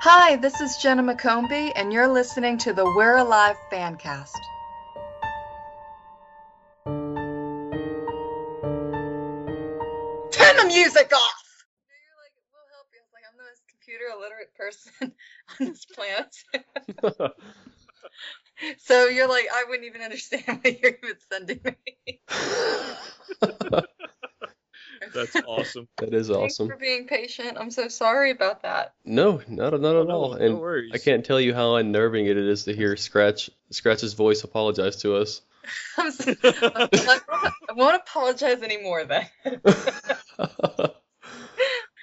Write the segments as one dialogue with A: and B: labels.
A: Hi, this is Jenna McCombie, and you're listening to the We're Alive Fancast. Turn the music off! You're like, we'll help you. I was like, I'm the most computer illiterate person on this planet. so you're like, I wouldn't even understand what you're even sending me.
B: That's awesome.
C: that is
A: Thanks
C: awesome.
A: for being patient. I'm so sorry about that.
C: No, not not at all.
B: No,
C: And
B: worries.
C: I can't tell you how unnerving it is to hear Scratch Scratch's voice apologize to us.
A: I'm so, I won't apologize anymore then.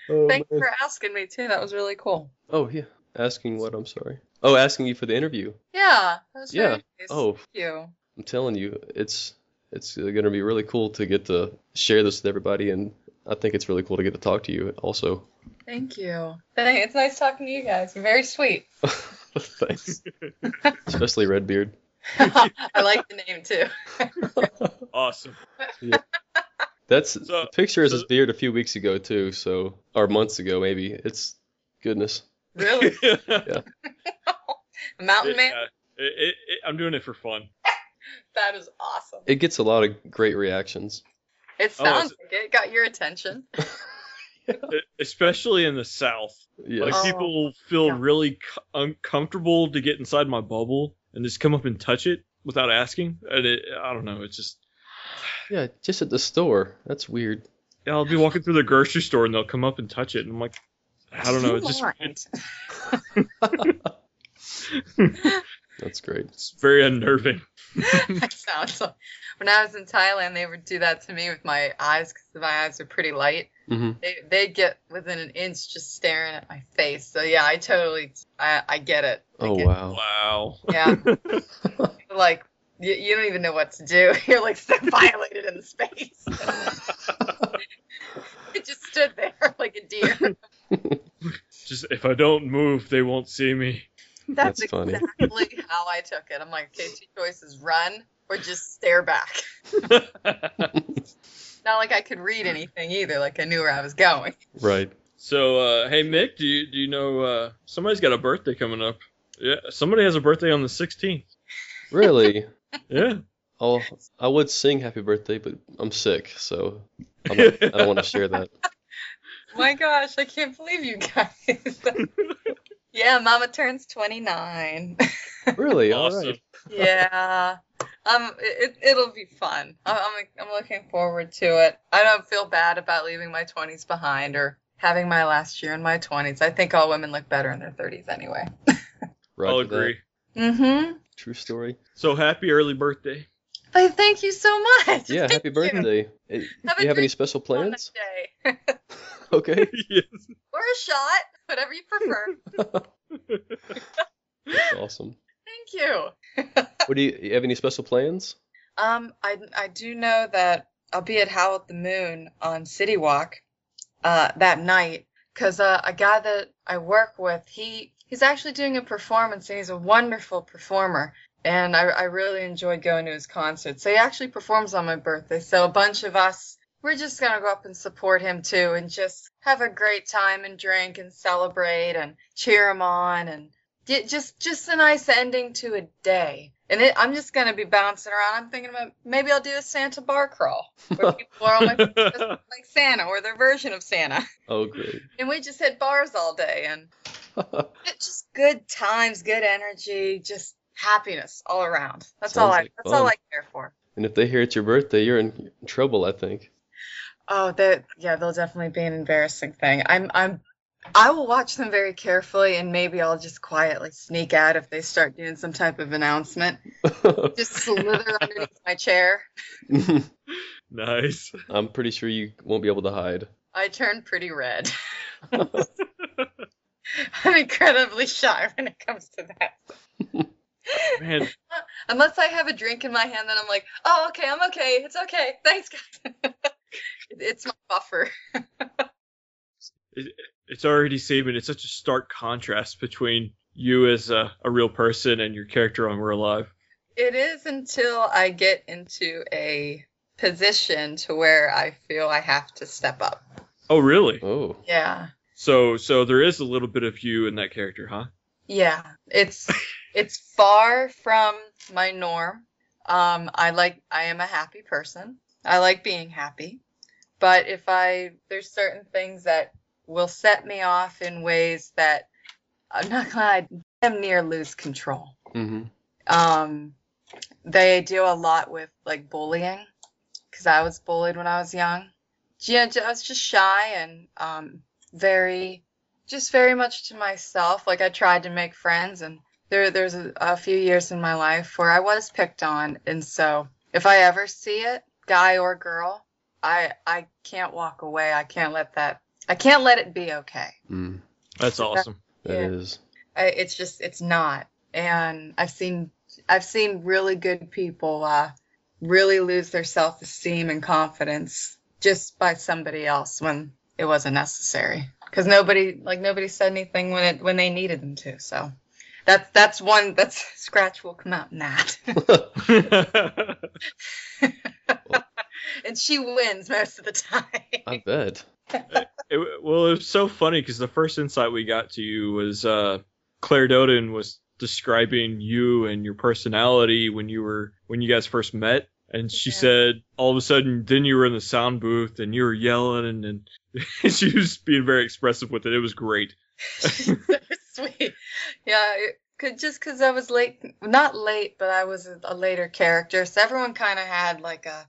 C: Oh,
A: Thanks
C: man.
A: for asking me too. That was really cool.
C: Oh yeah, asking what? I'm sorry. Oh, asking you for the interview.
A: Yeah, that was
C: Yeah.
A: very nice.
C: Oh,
A: Thank you.
C: I'm telling you, it's it's uh, gonna be really cool to get to share this with everybody, and I think it's really cool to get to talk to you also.
A: Thank you. It's nice talking to you guys. You're very sweet.
C: Thanks. Especially Redbeard.
A: I like the name too.
B: Awesome. yeah.
C: That's
B: So-
C: the picture is
B: so-
C: his beard a few weeks ago too, so or months ago maybe. It's goodness.
A: Really? Yeah. Mountain Man?
B: Yeah, it, it, it, I'm doing it for fun.
A: That is awesome.
C: It gets a lot of great reactions.
A: It
B: Oh,
A: sounds
B: it's-
A: like it got your attention.
B: Especially in the South.
C: Yes.
B: Like
A: Oh,
B: people feel
A: yeah.
B: really co- uncomfortable to get inside my bubble and just come up and touch it without asking. And it, I don't know. It's just
C: Yeah, just at the store. That's weird.
B: yeah, I'll be walking through the grocery store and they'll come up and touch it, and I'm like, I don't know.
A: You
B: It's just
A: mind.
C: That's great.
B: it's very unnerving.
A: That sounds like when I was in Thailand, they would do that to me with my eyes because my eyes are pretty light.
C: hmm
A: They they get within an inch just staring at my face. So yeah, I totally I, I get it. I
C: Oh
A: get-
C: wow.
B: Wow.
A: Yeah, like you, you don't even know what to do. You're like so violated in the space. it just stood there like a deer.
B: Just if I don't move, they won't see me.
A: That's,
C: That's funny.
A: exactly how I took it. I'm like, okay, two choices: run or just stare back. Not like I could read anything either. Like I knew where I was going.
C: Right.
B: So, uh, hey Mick, do you do you know uh, somebody's got a birthday coming up? Yeah, somebody has a birthday on the 16th.
C: Really?
B: Yeah.
C: Oh, I would sing happy birthday, but I'm sick, so I'm not, I don't want to share that.
A: My gosh, I can't believe you guys. Yeah, Mama turns 29.
C: Really? All
B: awesome.
C: right.
A: yeah. Um, it, it'll be fun. I'm, I'm, I'm looking forward to it. I don't feel bad about leaving my 20s behind or having my last year in my 20s. I think all women look better in their 30s anyway.
C: Roger
B: I'll agree.
A: Mm-hmm.
C: True story.
B: So happy early birthday.
A: But thank you so much.
C: Yeah,
A: Thank
C: happy
A: you.
C: birthday. Eh,
A: Have
C: Do you have any special plans? Okay.
B: yes.
A: or a shot, whatever you prefer.
C: That's awesome.
A: Thank you.
C: What do you, you have any special plans?
A: Um, I I do know that I'll be at Howl at the Moon on City Walk, uh, that night, cause uh, a guy that I work with, he he's actually doing a performance, and he's a wonderful performer, and I I really enjoy going to his concerts. So he actually performs on my birthday, so a bunch of us. We're just gonna go up and support him too, and just have a great time and drink and celebrate and cheer him on and Ju- just just a nice ending to a day. And it, I'm just gonna be bouncing around. I'm thinking about maybe I'll do a Santa bar crawl where people are all my just like Santa or their version of Santa,
C: Oh, great.
A: and we just hit bars all day and it's just good times, good energy, just happiness all around. That's all
C: Sounds
A: I
C: like
A: that's all. I care for.
C: and if they hear it's your birthday, you're in trouble, I think.
A: Oh, that yeah, they'll definitely be an embarrassing thing. I'm I'm I will watch them very carefully and maybe I'll just quietly sneak out if they start doing some type of announcement. Just slither underneath my chair.
B: nice.
C: I'm pretty sure you won't be able to hide.
A: I turn pretty red. I'm incredibly shy when it comes to that.
B: Man, uh,
A: Unless I have a drink in my hand, then I'm like, oh, okay, I'm okay. It's okay. Thanks, guys. It- it's my buffer.
B: it, it's already Saban. It's such a stark contrast between you as a, a real person and your character on We're Alive.
A: It is until I get into a position to where I feel I have to step up.
B: Oh, really?
C: Oh,
A: Yeah.
B: So so there is a little bit of you in that character, huh?
A: Yeah, it's it's far from my norm. Um, I like I am a happy person. I like being happy, but if I there's certain things that will set me off in ways that I'm not gonna damn near lose control.
C: hmm
A: Um, they do a lot with like bullying because I was bullied when I was young. Yeah, I was just shy and um, very, just very much to myself. Like I tried to make friends, and there there's a, a few years in my life where I was picked on, and so if I ever see it, guy or girl, I I can't walk away. I can't let that. I can't let it be okay.
C: Mm,
B: That's awesome.
C: that
A: Yeah.
C: is.
A: I, it's just it's not and i've seen i've seen really good people uh really lose their self-esteem and confidence just by somebody else when it wasn't necessary because nobody like nobody said anything when it when they needed them to so that's that's one that's scratch will come out in that and she wins most of the time
C: I bet.
B: It- well, it was so funny because the first insight we got to you was uh, Claire Doden was describing you and your personality when you were when you guys first met, and she
A: Yeah.
B: said all of a sudden then you were in the sound booth and you were yelling and, and she was being very expressive with it. It was great.
A: so sweet. Yeah, it could just because I was late, not late, but I was a, a later character, so everyone kind of had like a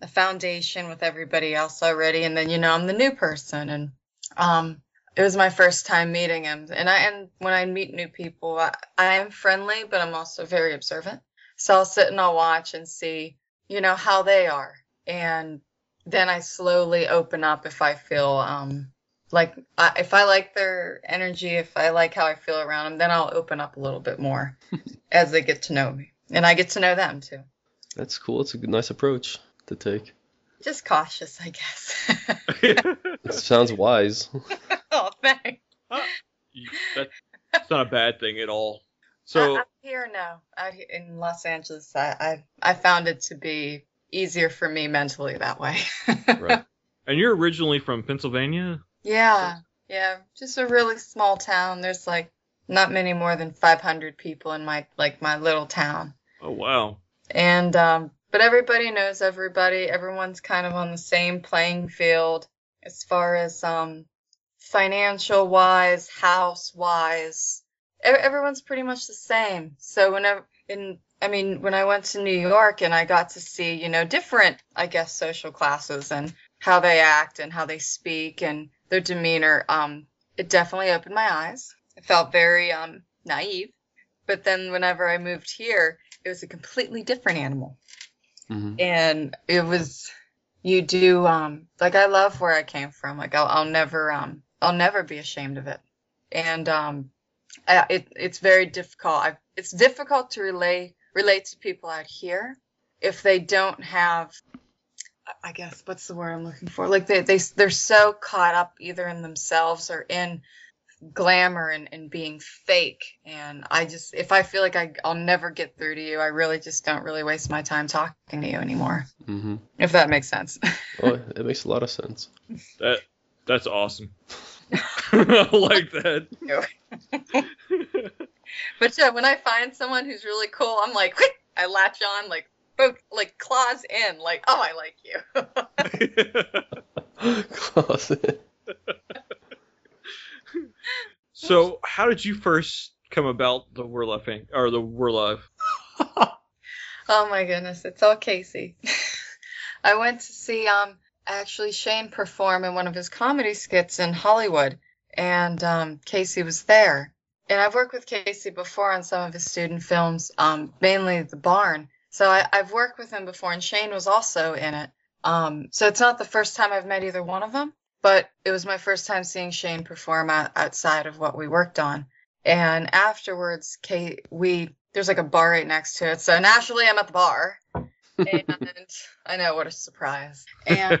A: a foundation with everybody else already, and then you know I'm the new person, and um, it was my first time meeting him, and I and when I meet new people, I, I am friendly, but I'm also very observant, so I'll sit and I'll watch and see, you know, how they are, and then I slowly open up if I feel um like I, if I like their energy, if I like how I feel around them, then I'll open up a little bit more as they get to know me, and I get to know them too.
C: That's cool. It's a good, nice approach to take.
A: Just cautious, I guess.
C: Sounds wise.
A: oh, thanks.
B: You- That's not a bad thing at all.
A: So
B: So
A: out here now, out here in Los Angeles, I, I I found it to be easier for me mentally that way.
C: Right.
B: and you're originally from Pennsylvania?
A: Yeah, yeah, just a really small town. There's like not many more than 500 people in my like my little town.
B: Oh wow.
A: and um, but everybody knows everybody. Everyone's kind of on the same playing field as far as um, financial wise, house wise. Everyone's pretty much the same. So whenever in I mean, when I went to New York and I got to see, you know, different, I guess, social classes and how they act and how they speak and their demeanor, um, it definitely opened my eyes. I felt very um, naive. But then whenever I moved here, it was a completely different animal
C: hmm
A: and it was you do um like i love where i came from. Like i'll, I'll never um i'll never be ashamed of it. And um I, it, it's very difficult. I, it's difficult to relate relate to people out here if they don't have i guess what's the word i'm looking for? Like they, they they're so caught up either in themselves or in glamour and, and being fake and i just if i feel like I, i'll never get through to you i really just don't really waste my time talking to you anymore
C: hmm
A: if that makes sense
C: Oh, it makes a lot of sense.
B: That that's awesome. I like that.
A: but yeah when i find someone who's really cool i'm like i latch on like both like claws in like oh i like you
C: Closet.
B: So, how did you first come about the We're Alive thing or the We're Alive?
A: Oh my goodness, it's all Casey. I went to see um actually Shane perform in one of his comedy skits in Hollywood, and um, Casey was there. And I've worked with Casey before on some of his student films, um, mainly The Barn. So I, I've worked with him before, and Shane was also in it. Um, so it's not the first time I've met either one of them, but it was my first time seeing Shane perform out, outside of what we worked on. And afterwards, Kate, we there's like a bar right next to it. So naturally, I'm at the bar, and I know what a surprise. And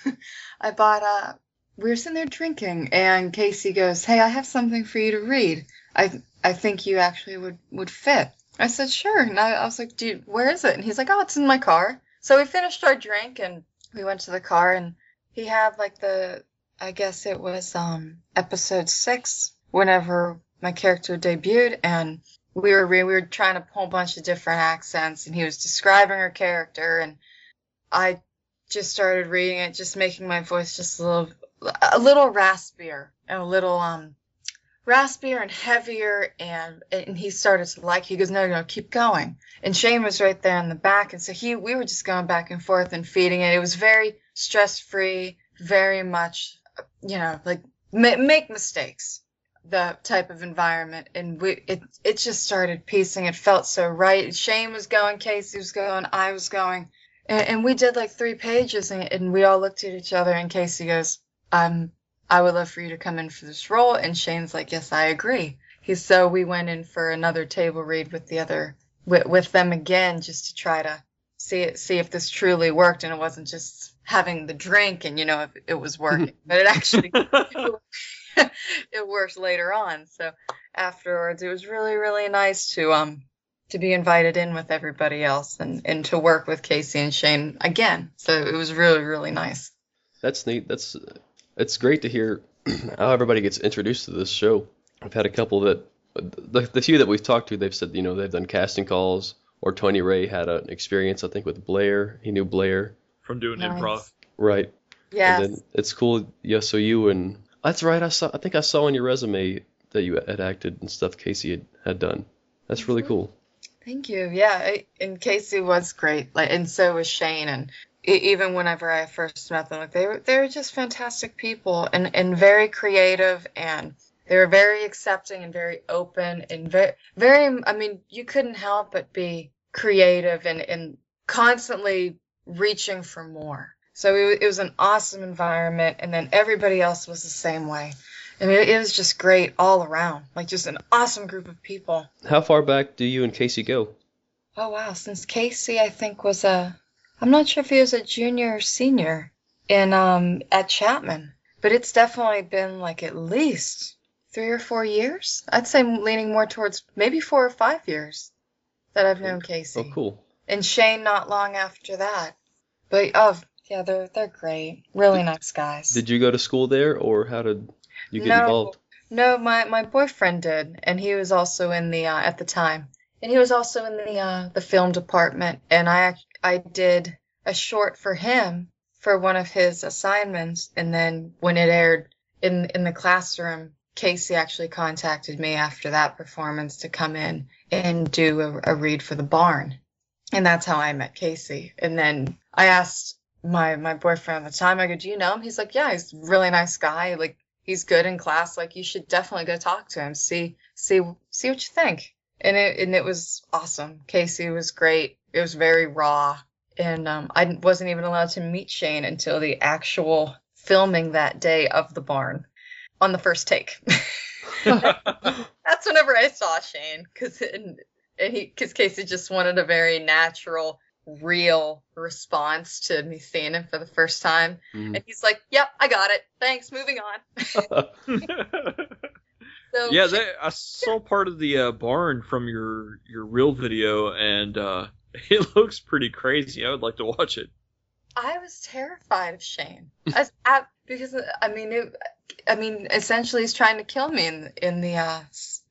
A: I bought a. We were sitting there drinking, and Casey goes, "Hey, I have something for you to read. I I think you actually would would fit." I said, "Sure." And I, I was like, "Dude, where is it?" And he's like, "Oh, it's in my car." So we finished our drink, and we went to the car, and he had like the I guess it was um episode six, whenever my character debuted, and we were we were trying to pull a whole bunch of different accents, and he was describing her character, and I just started reading it, just making my voice just a little a little raspier and a little um raspier and heavier and and he started to like he goes no no keep going. And Shane was right there in the back and so he we were just going back and forth and feeding it. It was very stress free very much you know like ma- make mistakes the type of environment and we it it just started piecing it felt so right Shane was going Casey was going I was going and, and we did like three pages and, and we all looked at each other and Casey goes um I would love for you to come in for this role. And Shane's like, yes, I agree. He's so we went in for another table read with the other with, with them again just to try to see it, see if this truly worked and it wasn't just having the drink and you know if it was working, but it actually it worked later on. So afterwards, it was really really nice to um to be invited in with everybody else and and to work with Casey and Shane again. So it was really really nice.
C: That's neat. That's it's great to hear how everybody gets introduced to this show. I've had a couple that the, the few that we've talked to, they've said you know they've done casting calls, or Tony Ray had an experience I think with Blair. He knew Blair.
B: From doing
A: Nice.
B: improv.
C: Right.
A: Yes.
C: And then it's cool. Yeah. So you and that's right. I saw. I think I saw on your resume that you had acted and stuff. Casey had, had done. That's really
A: Mhm.
C: cool.
A: Thank you. Yeah, I- and Casey was great. Like, and so was Shane. And e- even whenever I first met them, like they were they were just fantastic people and and very creative and they were very accepting and very open and very very. I mean, you couldn't help but be creative and and constantly reaching for more. So it, it was an awesome environment, and then everybody else was the same way. I mean, it was just great all around. Like just an awesome group of people.
C: How far back do you and Casey go?
A: Oh wow, since Casey I think was a I'm not sure if he was a junior or senior in um at Chapman, but it's definitely been like at least 3 or 4 years. I'd say leaning more towards maybe 4 or 5 years that I've known Casey.
C: Oh, cool.
A: And Shane not long after that. But oh, yeah, they're they're great. Really nice guys.
C: Did you go to school there, or how did you get
A: No.
C: involved?
A: No, my my boyfriend did, and he was also in the uh, at the time, and he was also in the uh, the film department, and I I did a short for him for one of his assignments, and then when it aired in in the classroom, Casey actually contacted me after that performance to come in and do a, a read for the barn, and that's how I met Casey. And then I asked my my boyfriend at the time, I go, "Do you know him?" He's like, "Yeah, he's a really nice guy. Like." he's good in class. Like you should definitely go talk to him. See see see what you think. And it and it was awesome. Casey was great. It was very raw. And um, I wasn't even allowed to meet Shane until the actual filming that day of the barn on the first take. That's whenever I saw Shane because and, and he because Casey just wanted a very natural, real response to me seeing him for the first time.
C: Mm.
A: And he's like, "Yep, I got it. Thanks. Moving on." So
B: yeah, that, I saw part of the uh, barn from your your real video, and uh, it looks pretty crazy. I would like to watch it.
A: I was terrified of Shane, I, because I mean, it, I mean, essentially, he's trying to kill me in in the uh,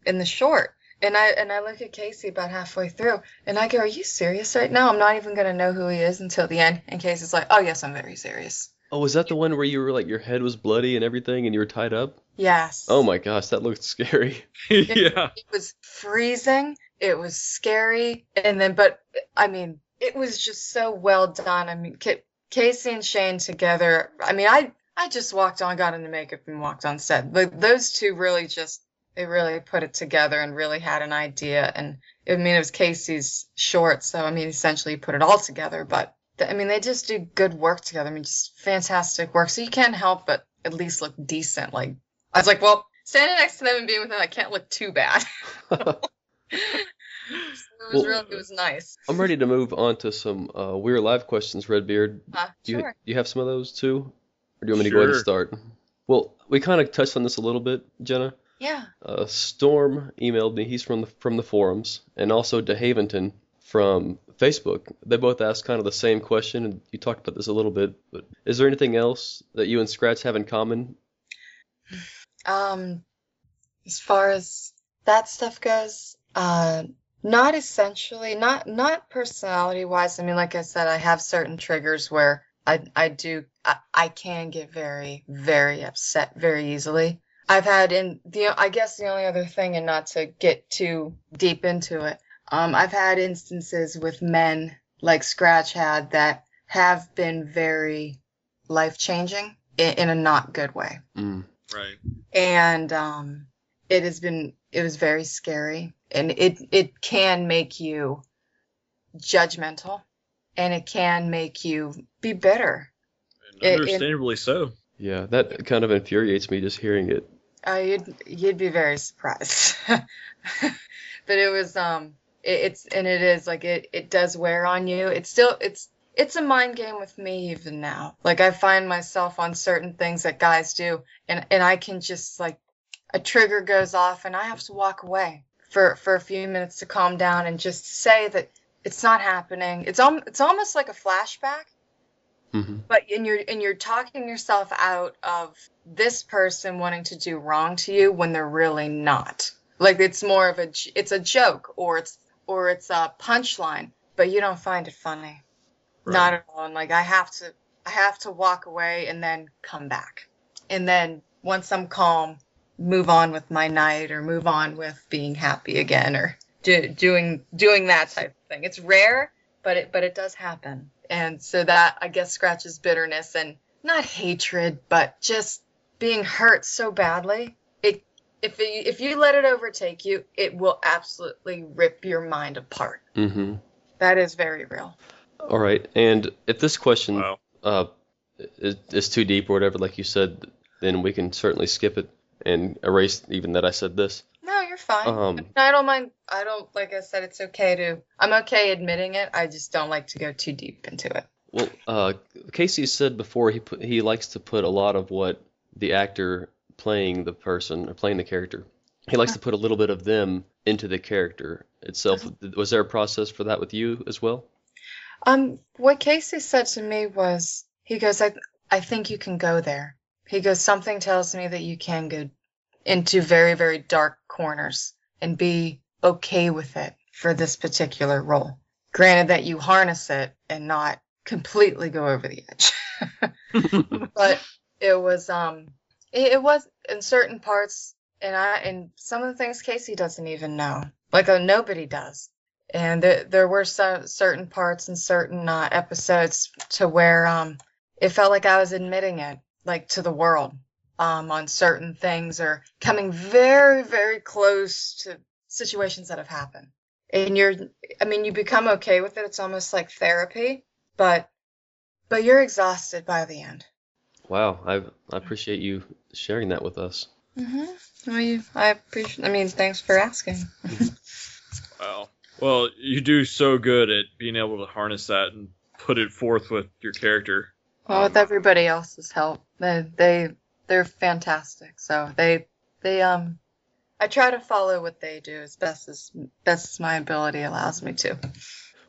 A: in the short. And I and I look at Casey about halfway through, and I go, "Are you serious right now? I'm not even gonna know who he is until the end." And Casey's like, "Oh yes, I'm very serious."
C: Oh, was that the one where you were like your head was bloody and everything, and you were tied up?
A: Yes.
C: Oh my gosh, that looked scary.
B: yeah.
A: It was freezing. It was scary, and then, but I mean, it was just so well done. I mean, Ca Casey and Shane together. I mean, I I just walked on, got into makeup, and walked on set. But those two really just they really put it together and really had an idea. And I mean, it was Casey's short, so I mean, essentially he put it all together. But th- I mean, they just do good work together. I mean, just fantastic work. So you can't help but at least look decent. Like I was like, well, standing next to them and being with them, I can't look too bad. it was
C: Well-
A: real. It was nice.
C: I'm ready to move on to some uh, We're Alive questions, Redbeard.
A: Uh,
C: Do you,
A: sure.
C: do you have some of those too? Or do you want me to go ahead and
B: Sure.
C: start? Well, we kind of touched on this a little bit, Jenna.
A: Yeah.
C: Uh, Storm emailed me. He's from the from the forums, and also DeHaventon from Facebook, they both asked kind of the same question, and you talked about this a little bit. But is there anything else that you and Scratch have in common?
A: Um, as far as that stuff goes, uh, not essentially, not not personality wise. I mean, like I said, I have certain triggers where I I do I, I can get very very upset very easily. I've had in the I guess the only other thing, and not to get too deep into it, um, I've had instances with men like Scratch had that have been very life changing in, in a not good way
C: Mm.
B: Right.
A: and um, it has been it was very scary and it it can make you judgmental and it can make you be bitter
B: And
A: It- it-
B: understandably so.
C: Yeah, that kind of infuriates me just hearing it.
A: Uh, you'd you'd be very surprised. But it was um it, it's and it is like it it does wear on you. It's still it's it's a mind game with me even now. Like i find myself on certain things that guys do and and i can just like a trigger goes off and i have to walk away for for a few minutes to calm down and just say that it's not happening. It's al- it's almost like a flashback
C: hmm
A: but and you're and you're talking yourself out of this person wanting to do wrong to you when they're really not. Like it's more of a it's a joke or it's or it's a punchline but you don't find it funny. Not at all. And like i have to i have to walk away and then come back. And then once i'm calm move on with my night or move on with being happy again or do, doing doing that type of thing. It's rare but it but it does happen and so that i guess scratches bitterness and not hatred but just being hurt so badly. It if you, if you let it overtake you it will absolutely rip your mind apart.
C: Hmm
A: that is very real.
C: All right, and if this question
B: Wow.
C: uh, is, is too deep or whatever, like you said, then we can certainly skip it and erase even that I said this.
A: You're fine
C: Um,
A: i don't mind i don't like i said it's okay to i'm okay admitting it i just don't like to go too deep into it
C: Well, uh, Casey said before he put, he likes to put a lot of what the actor playing the person or playing the character. He likes to put a little bit of them into the character itself. Was there a process for that with you as well?
A: Um, what Casey said to me was, he goes, I, I think you can go there. He goes, something tells me that you can go into very, very dark corners and be okay with it for this particular role. Granted that you harness it and not completely go over the edge. but it was, um, it, it was in certain parts, and I, and some of the things Casey doesn't even know. Like, uh, nobody does and there, there were some certain parts and certain uh, episodes to where um, it felt like I was admitting it, like to the world, um, on certain things or coming very, very close to situations that have happened. And you're, I mean, you become okay with it. It's almost like therapy, but, but you're exhausted by the end.
C: Wow, I I appreciate you sharing that with us.
A: Mm-hmm. Well, you, I appreciate. I mean, thanks for asking.
B: Wow. Well, you do so good at being able to harness that and put it forth with your character.
A: Well, with everybody else's help, they they they're fantastic. So they they um, I try to follow what they do as best as best as my ability allows me to.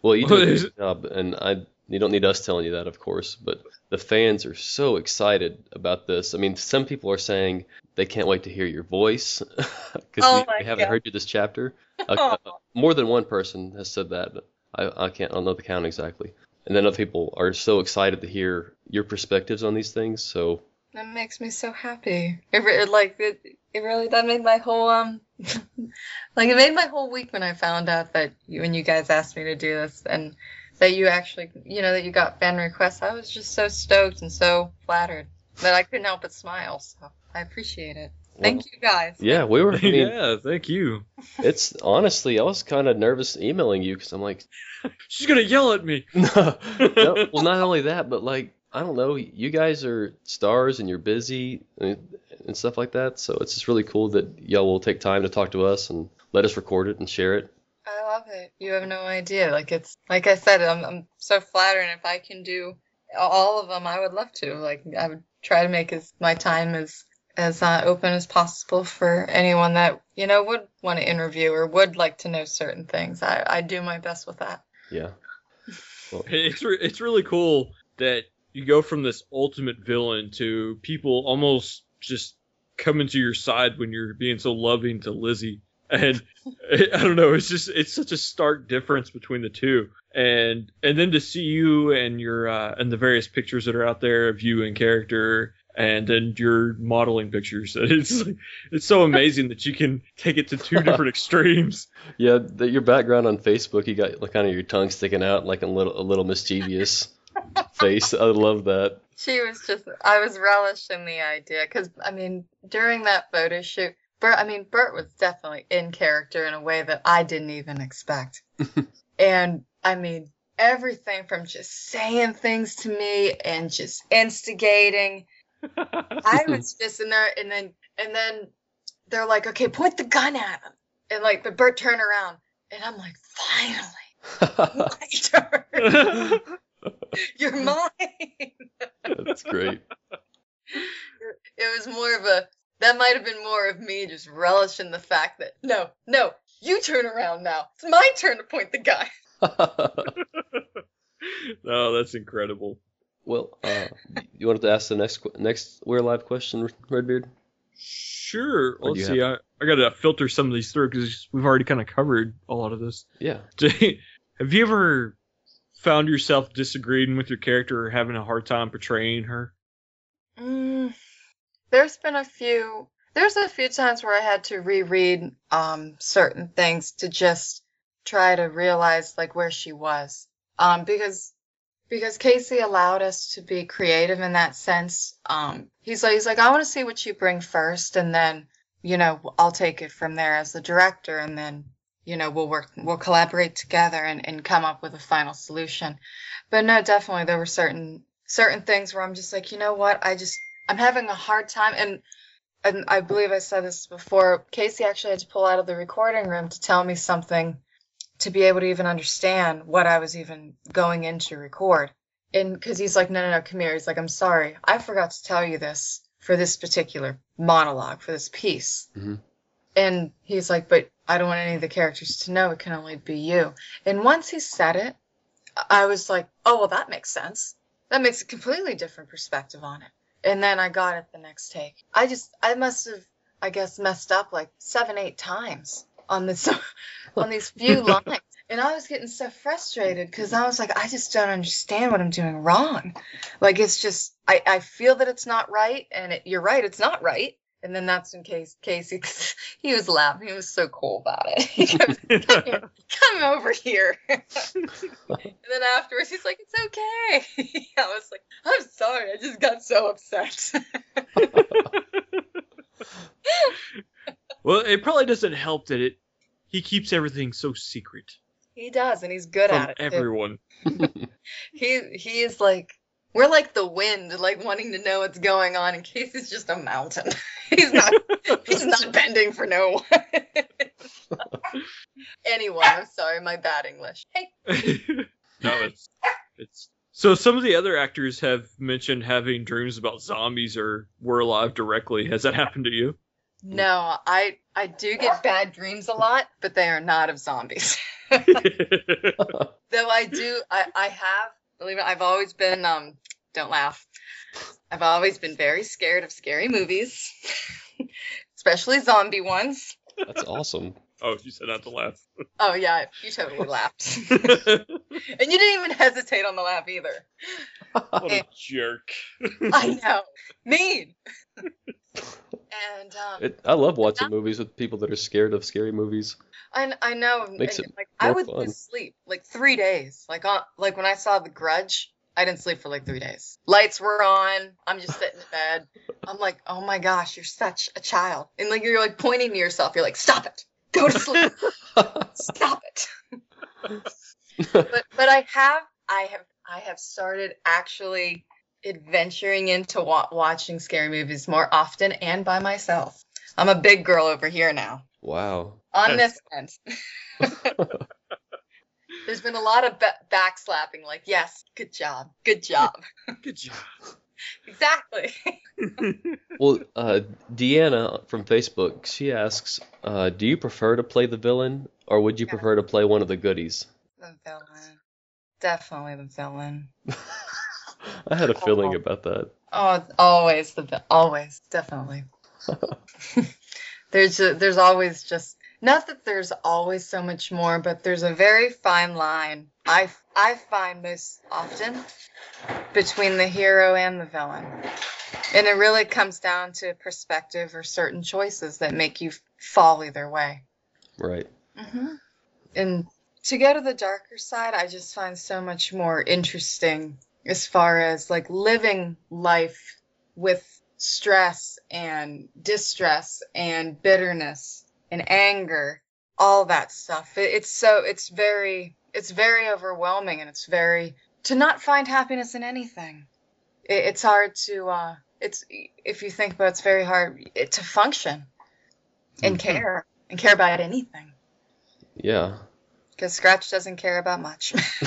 C: Well, you do a good job, and I you don't need us telling you that, of course, but the fans are so excited about this. I mean, some people are saying they can't wait to hear your voice because
A: Oh
C: we, we haven't
A: God.
C: heard you this chapter. Uh, more than one person has said that. I, I can't I don't know the count exactly. And then other people are so excited to hear your perspectives on these things. So
A: That makes me so happy. It, re- it like it, it really that made my whole um like it made my whole week when I found out that you when you guys asked me to do this and that you actually you know that you got fan requests. I was just so stoked and so flattered that I couldn't help but smile. So I appreciate it. Thank you guys.
C: yeah, we were. I mean,
B: yeah, thank you.
C: it's honestly, I was kind of nervous emailing you because I'm like,
B: She's gonna yell at me.
C: no, no, well, not only that, but like, I don't know, you guys are stars and you're busy and, and stuff like that. So it's just really cool that y'all will take time to talk to us and let us record it and share it.
A: I love it. You have no idea. Like it's like I said, I'm I'm so flattered, and if I can do all of them, I would love to. Like I would try to make as my time as as uh, open as possible for anyone that you know would want to interview or would like to know certain things. I I do my best with that.
C: Yeah. Well,
B: It's re- it's really cool that you go from this ultimate villain to people almost just coming to your side when you're being so loving to Lizzie. And I don't know, it's just it's such a stark difference between the two. And and then to see you and your uh, and the various pictures that are out there of you in character and then your modeling pictures. It's it's so amazing that you can take it to two different extremes.
C: yeah, the, your background on Facebook, you got like kind of your tongue sticking out, like a little a little mischievous face. I love that.
A: She was just, I was relishing the idea because, I mean, during that photo shoot, Bert, I mean, Bert was definitely in character in a way that I didn't even expect. and, I mean, everything from just saying things to me and just instigating. I was just in there, and then, and then they're like, okay, point the gun at him. And, like, but Bert turned around, and I'm like, finally, my turn. You're mine.
C: That's great.
A: it was more of a that might have been more of me just relishing the fact that no, no, you turn around now. It's my turn to point the guy.
B: no, that's incredible.
C: well, uh, you wanted to ask the next next We're Alive question, Redbeard?
B: Sure.
C: Or
B: Let's
C: you
B: see. I, I got to filter some of these through because we've already kind of covered a lot of this.
C: Yeah.
B: Have you ever found yourself disagreeing with your character or having a hard time portraying her?
A: Mm, there's been a few. There's a few times where I had to reread um, certain things to just try to realize like where she was. Um, because because Casey allowed us to be creative in that sense. Um, he's like he's like I want to see what you bring first, and then you know I'll take it from there as the director, and then you know we'll work we'll collaborate together and, and come up with a final solution. But no, definitely there were certain certain things where I'm just like, you know what, I just I'm having a hard time and and I believe I said this before. Casey actually had to pull out of the recording room to tell me something to be able to even understand what I was even going in to record. And because he's like, no, no, no, come here. He's like, I'm sorry, I forgot to tell you this for this particular monologue for this piece.
C: Mhm.
A: And he's like, but I don't want any of the characters to know. It can only be you. And once he said it, I was like, oh, well, that makes sense. That makes a completely different perspective on it. And then I got it the next take. I just, I must have, I guess, messed up like seven, eight times on this, on these few lines. And I was getting so frustrated because I was like, I just don't understand what I'm doing wrong. Like, it's just, I, I feel that it's not right. And it, you're right, it's not right. And then that's when Case, Casey, he was laughing. He was so cool about it. He goes, come, come over here. and then afterwards, he's like, it's okay. I was like, I'm sorry. I just got so upset.
B: Well, it probably doesn't help that it he keeps everything so secret
A: he does, and he's good
B: from
A: at it.
B: everyone.
A: He he is like we're like the wind, like wanting to know what's going on. In case it's just a mountain. he's not he's not bending for no one. Anyone, I'm sorry, my bad English. Hey,
B: no, it's it's so some of the other actors have mentioned having dreams about zombies or We're Alive directly. Has that happened to you?
A: no, I I do get bad dreams a lot, but they are not of zombies. Though I do, I I have believe it, I've always been um. Don't laugh. I've always been very scared of scary movies, especially zombie ones.
C: That's awesome.
B: oh, you said not to laugh.
A: Oh yeah, you totally laughed. and you didn't even hesitate on the laugh either.
B: what a jerk.
A: I know. Mean. and um
C: It, I love watching movies with people that are scared of scary movies.
A: I, I know
C: Makes
A: and,
C: it
A: like I would
C: fun.
A: lose sleep like 3 days. Like on like when I saw The Grudge, I didn't sleep for like 3 days. Lights were on. I'm just sitting in bed. I'm like, "Oh my gosh, you're such a child." And like you're like pointing to yourself. You're like, "Stop it. Go to sleep. Stop it." but but I have I have I have started actually adventuring into wa- watching scary movies more often and by myself. I'm a big girl over here now.
C: wow.
A: On this end, there's been a lot of ba- backslapping. Like, yes, good job, good job,
B: Good job.
A: exactly.
C: Well, uh, Deanna from Facebook, she asks, uh, do you prefer to play the villain or would you
A: Yeah.
C: prefer to play one of the goodies?
A: The villain. definitely the villain.
C: I had a feeling
A: Oh.
C: about that.
A: Oh, always the vi- always definitely. there's a, there's always just not that there's always so much more, but there's a very fine line. I I find most often between the hero and the villain, and it really comes down to perspective or certain choices that make you fall either way.
C: Right.
A: hmm And to go to the darker side, I just find so much more interesting as far as like living life with stress and distress and bitterness and anger, all that stuff. It, it's so it's very it's very overwhelming and it's very to not find happiness in anything. It, it's hard to uh it's if you think about it, it's very hard it, to function and
C: Mhm.
A: care and care about anything.
C: Yeah.
A: Because Scratch doesn't care about much,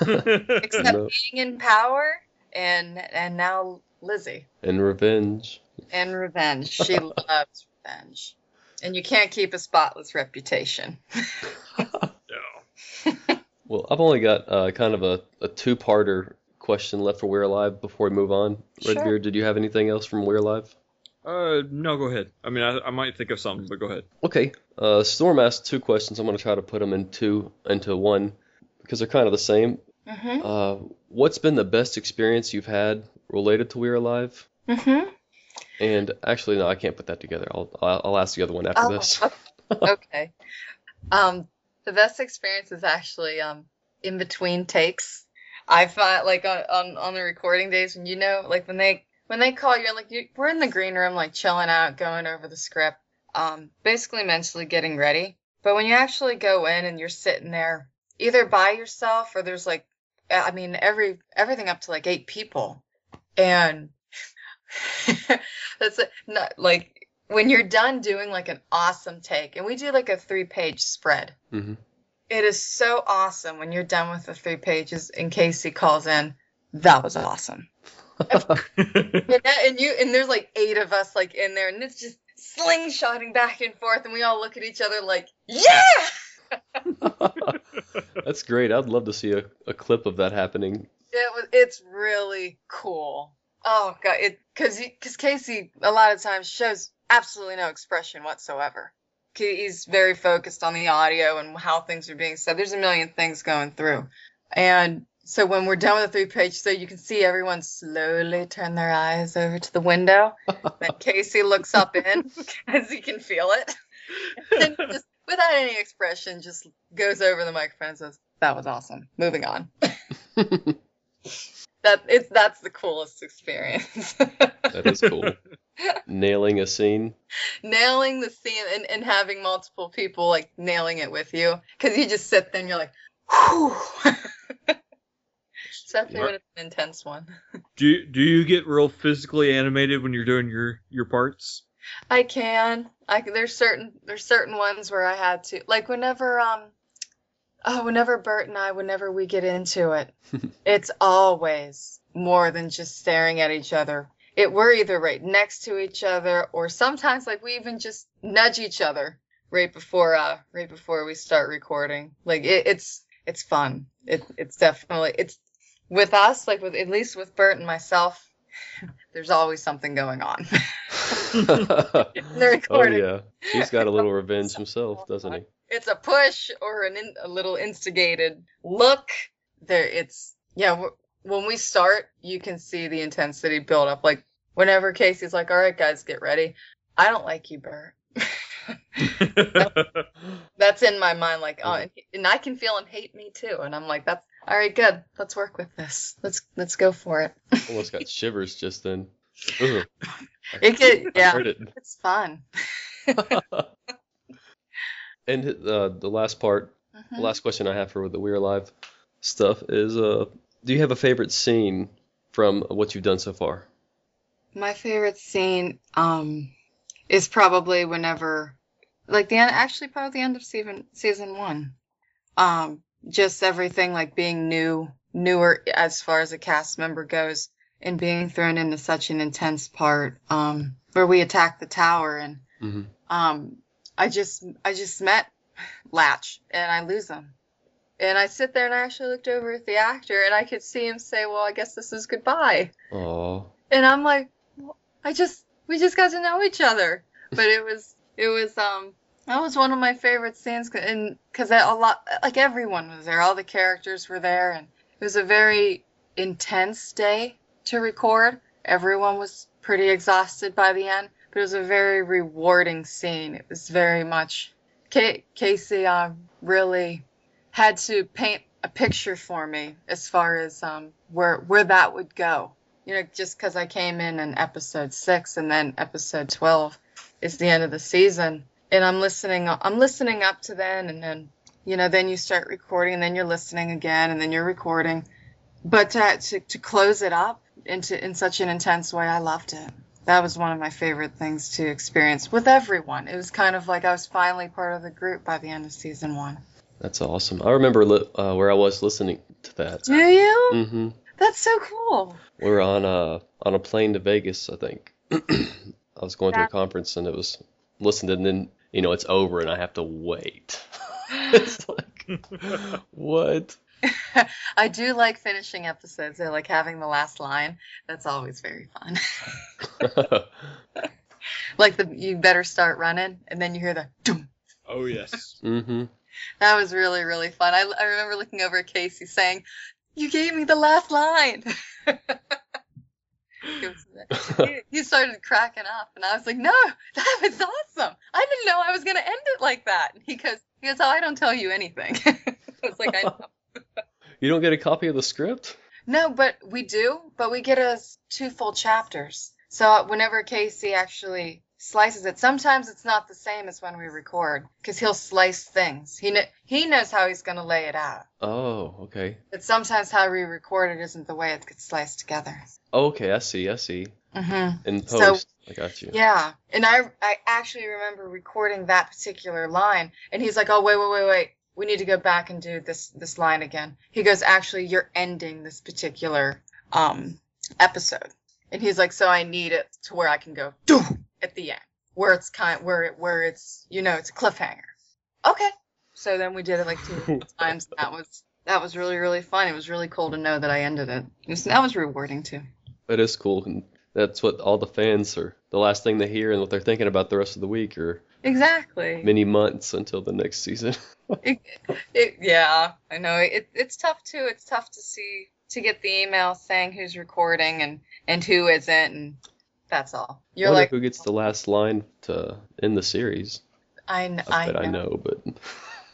A: except
C: No.
A: being in power and and now Lizzie
C: And revenge.
A: and revenge. She loves revenge, and you can't keep a spotless reputation.
B: no.
C: Well, I've only got uh, kind of a, a two-parter question left for We're Alive before we move on.
A: Sure.
C: Redbeard, did you have anything else from We're Alive?
B: Uh, no, go ahead. I mean, I, I might think of something, but go ahead.
C: Okay. Uh, Storm asked two questions. I'm going to try to put them in two into one because they're kind of the same.
A: Mhm.
C: Uh, what's been the best experience you've had related to We're Alive?
A: Mhm.
C: And actually, no, I can't put that together. I'll I'll, ask the other one after
A: Oh,
C: this.
A: okay. Um, the best experience is actually um in between takes. I find like on, on on the recording days when you know like when they when they call you like you, we're in the green room like chilling out going over the script um basically mentally getting ready but when you actually go in and you're sitting there either by yourself or there's like i mean every everything up to like eight people. And that's not like when you're done doing like an awesome take and we do like a three page spread.
C: Hmm
A: it is so awesome when you're done with the three pages and casey calls in that was awesome. And, that, and you and there's like eight of us like in there and it's just slingshotting back and forth and we all look at each other like yeah
C: That's great. I'd love to see a, a clip of that happening.
A: it was it's really cool. Oh god it because because casey a lot of times shows absolutely no expression whatsoever. He's very focused on the audio and how things are being said. There's a million things going through. And so when we're done with the three page so you can see everyone slowly turn their eyes over to the window. Then casey looks up in as he can feel it. And just without any expression just goes over the microphone and says that was awesome moving on that it's that's the coolest experience.
C: That is cool. Nailing a scene.
A: nailing the scene and, and having multiple people like nailing it with you because you just sit there and you're like, whew. Especially when it's an intense one.
B: do you, do you get real physically animated when you're doing your your parts?
A: I can. I there's certain there's certain ones where I had to like whenever um oh whenever Bert and I whenever we get into it, it's always more than just staring at each other. It we're either right next to each other or sometimes like we even just nudge each other right before uh right before we start recording. Like it, it's it's fun. It it's definitely it's with us like with at least with Bert and myself. There's always something going on.
C: oh yeah, he's got a little revenge himself, doesn't he?
A: it's a push or an in, a little instigated look. There it's yeah w- when we start you can see the intensity build up. Like whenever casey's like all right guys get ready i don't like you bert. That's in my mind like oh and, and i can feel him hate me too. And i'm like that's all right good let's work with this let's let's go for it
C: Almost got shivers just then. Ugh.
A: it could yeah
C: it.
A: it's fun
C: And uh, the last part, the last question I have for the We're Alive stuff is, uh, do you have a favorite scene from what you've done so far?
A: My favorite scene um is probably whenever like the end actually probably the end of season season 1. Um just everything like being new newer as far as a cast member goes and being thrown into such an intense part um where we attack the tower and
C: hmm
A: um I just I just met Latch and I lose him. And I sit there and I actually looked over at the actor and I could see him say, Well, I guess this is goodbye.
C: Oh,
A: And I'm like, "Well, I just, we just got to know each other. But it was, it was, um, that was one of my favorite scenes. And because a lot, like everyone was there, all the characters were there. And it was a very intense day to record. Everyone was pretty exhausted by the end, but it was a very rewarding scene. It was very much, Ca Casey, um, really had to paint a picture for me as far as um, where where that would go. You know, just because I came in in episode six and then episode twelve is the end of the season, and I'm listening. I'm listening up to then, and then you know, then you start recording, and then you're listening again, and then you're recording. But to to, to close it up into in such an intense way, I loved it. That was one of my favorite things to experience with everyone. It was kind of like I was finally part of the group by the end of season one.
C: that's awesome. I remember li- uh, where I was listening to that.
A: Do you?
C: Mm-hmm.
A: That's so cool.
C: We were on a on a plane to Vegas, I think. I was going to a conference and it was listened and then you know it's over and I have to wait. it's like what?
A: I do like finishing episodes. I like having the last line. That's always very fun. like the you better start running, and then you hear the doom.
B: oh yes.
C: mm-hmm.
A: That was really really fun. I, I remember looking over at Casey saying, "You gave me the last line." He he, started cracking up, and I was like, "No, that was awesome! I didn't know I was gonna end it like that." He goes, "He goes, oh, I don't tell you anything." I was like, "I know."
C: You don't get a copy of the script?
A: No, but we do, but we get us two full chapters. So whenever Casey actually slices it, sometimes it's not the same as when we record because he'll slice things. He kn- he knows how he's gonna lay it out,
C: Oh, okay.
A: but sometimes how we record it isn't the way it gets sliced together.
C: Okay, I see, I see.
A: Mm-hmm.
C: In
A: So-
C: post, I got you.
A: Yeah, and I I actually remember recording that particular line, and he's like, "Oh wait, wait, wait, wait, we need to go back and do this this line again." He goes, "Actually, you're ending this particular um episode," and he's like, "So I need it to where I can go doom at the end, where it's kind where it where it's you know it's a cliffhanger." Okay, so then we did it like two times. That was that was really really fun. It was really cool to know that I ended it. it was, that was rewarding too.
C: That is cool. And that's what all the fans are. The last thing they hear and what they're thinking about the rest of the week or
A: Exactly.
C: many months until the next season.
A: it, it, yeah, I know. It, it's tough too. It's tough to see to get the email saying who's recording and and who isn't, and that's all. You're
C: Wonder
A: like,
C: who gets the last line to end the series.
A: I, kn-
C: I
A: I, know.
C: I know, but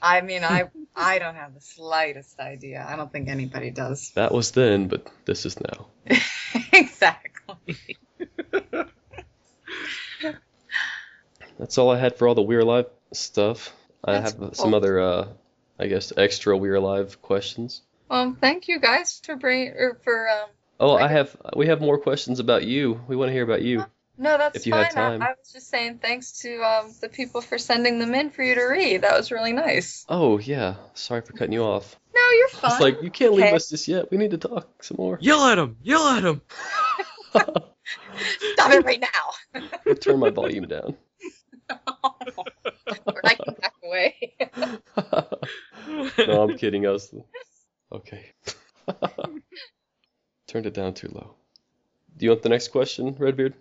A: I mean, I I don't have the slightest idea. I don't think anybody does.
C: that was then, but this is now.
A: exactly.
C: That's all I had for all the We're Alive stuff. I
A: That's
C: have
A: cool.
C: some other, uh, I guess, extra We're Alive questions.
A: Well, thank you guys for bringing or for um.
C: Oh, I
A: Okay.
C: have. We have more questions about you. We want to hear about you.
A: No, that's
C: If you
A: fine.
C: had time.
A: I, I was just saying thanks to um the people for sending them in for you to read. That was really nice.
C: Oh yeah. Sorry for cutting you off.
A: No, you're fine.
C: It's like you can't leave us just yet. We need to talk some more.
B: Yell at him! Yell at him!
A: Stop it right now.
C: I'll turn my volume down.
A: or I can back away.
C: no, I'm kidding. I was okay. Turned it down too low. Do you want the next question, Redbeard?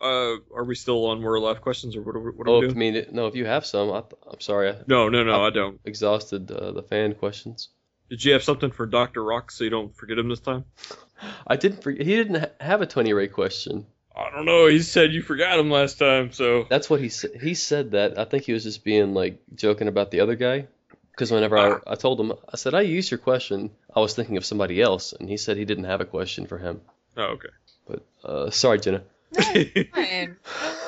B: Uh, are we still on more live questions or what are we, what are
C: Oh,
B: we
C: if, I mean, no. If you have some, I, I'm sorry. I
B: No, no, no, I don't.
C: exhausted uh, the fan questions.
B: Did you have something for Dr. Rock so you don't forget him this time?
C: I didn't. Forget, he didn't ha- have a Tony Ray question.
B: I don't know. He said you forgot him last time, so.
C: That's what he said. He said that. I think he was just being like joking about the other guy. Because whenever I, I told him, I said, I used your question. I was thinking of somebody else, and he said he didn't have a question for him.
B: Oh, okay.
C: But uh, sorry, Jenna.
A: No, fine.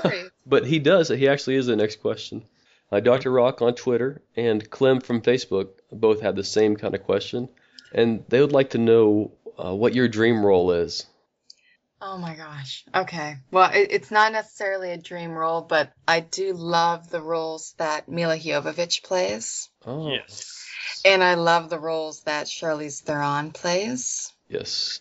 A: No.
C: But he does. He actually is the next question. Uh, Dr. Rock on Twitter and Clem from Facebook both had the same kind of question, and they would like to know uh, what your dream role is.
A: Oh my gosh. Okay. Well, it, it's not necessarily a dream role, but I do love the roles that Milla Jovovich plays,
C: Oh,
B: yes.
A: and I love the roles that Charlize Theron plays.
C: yes.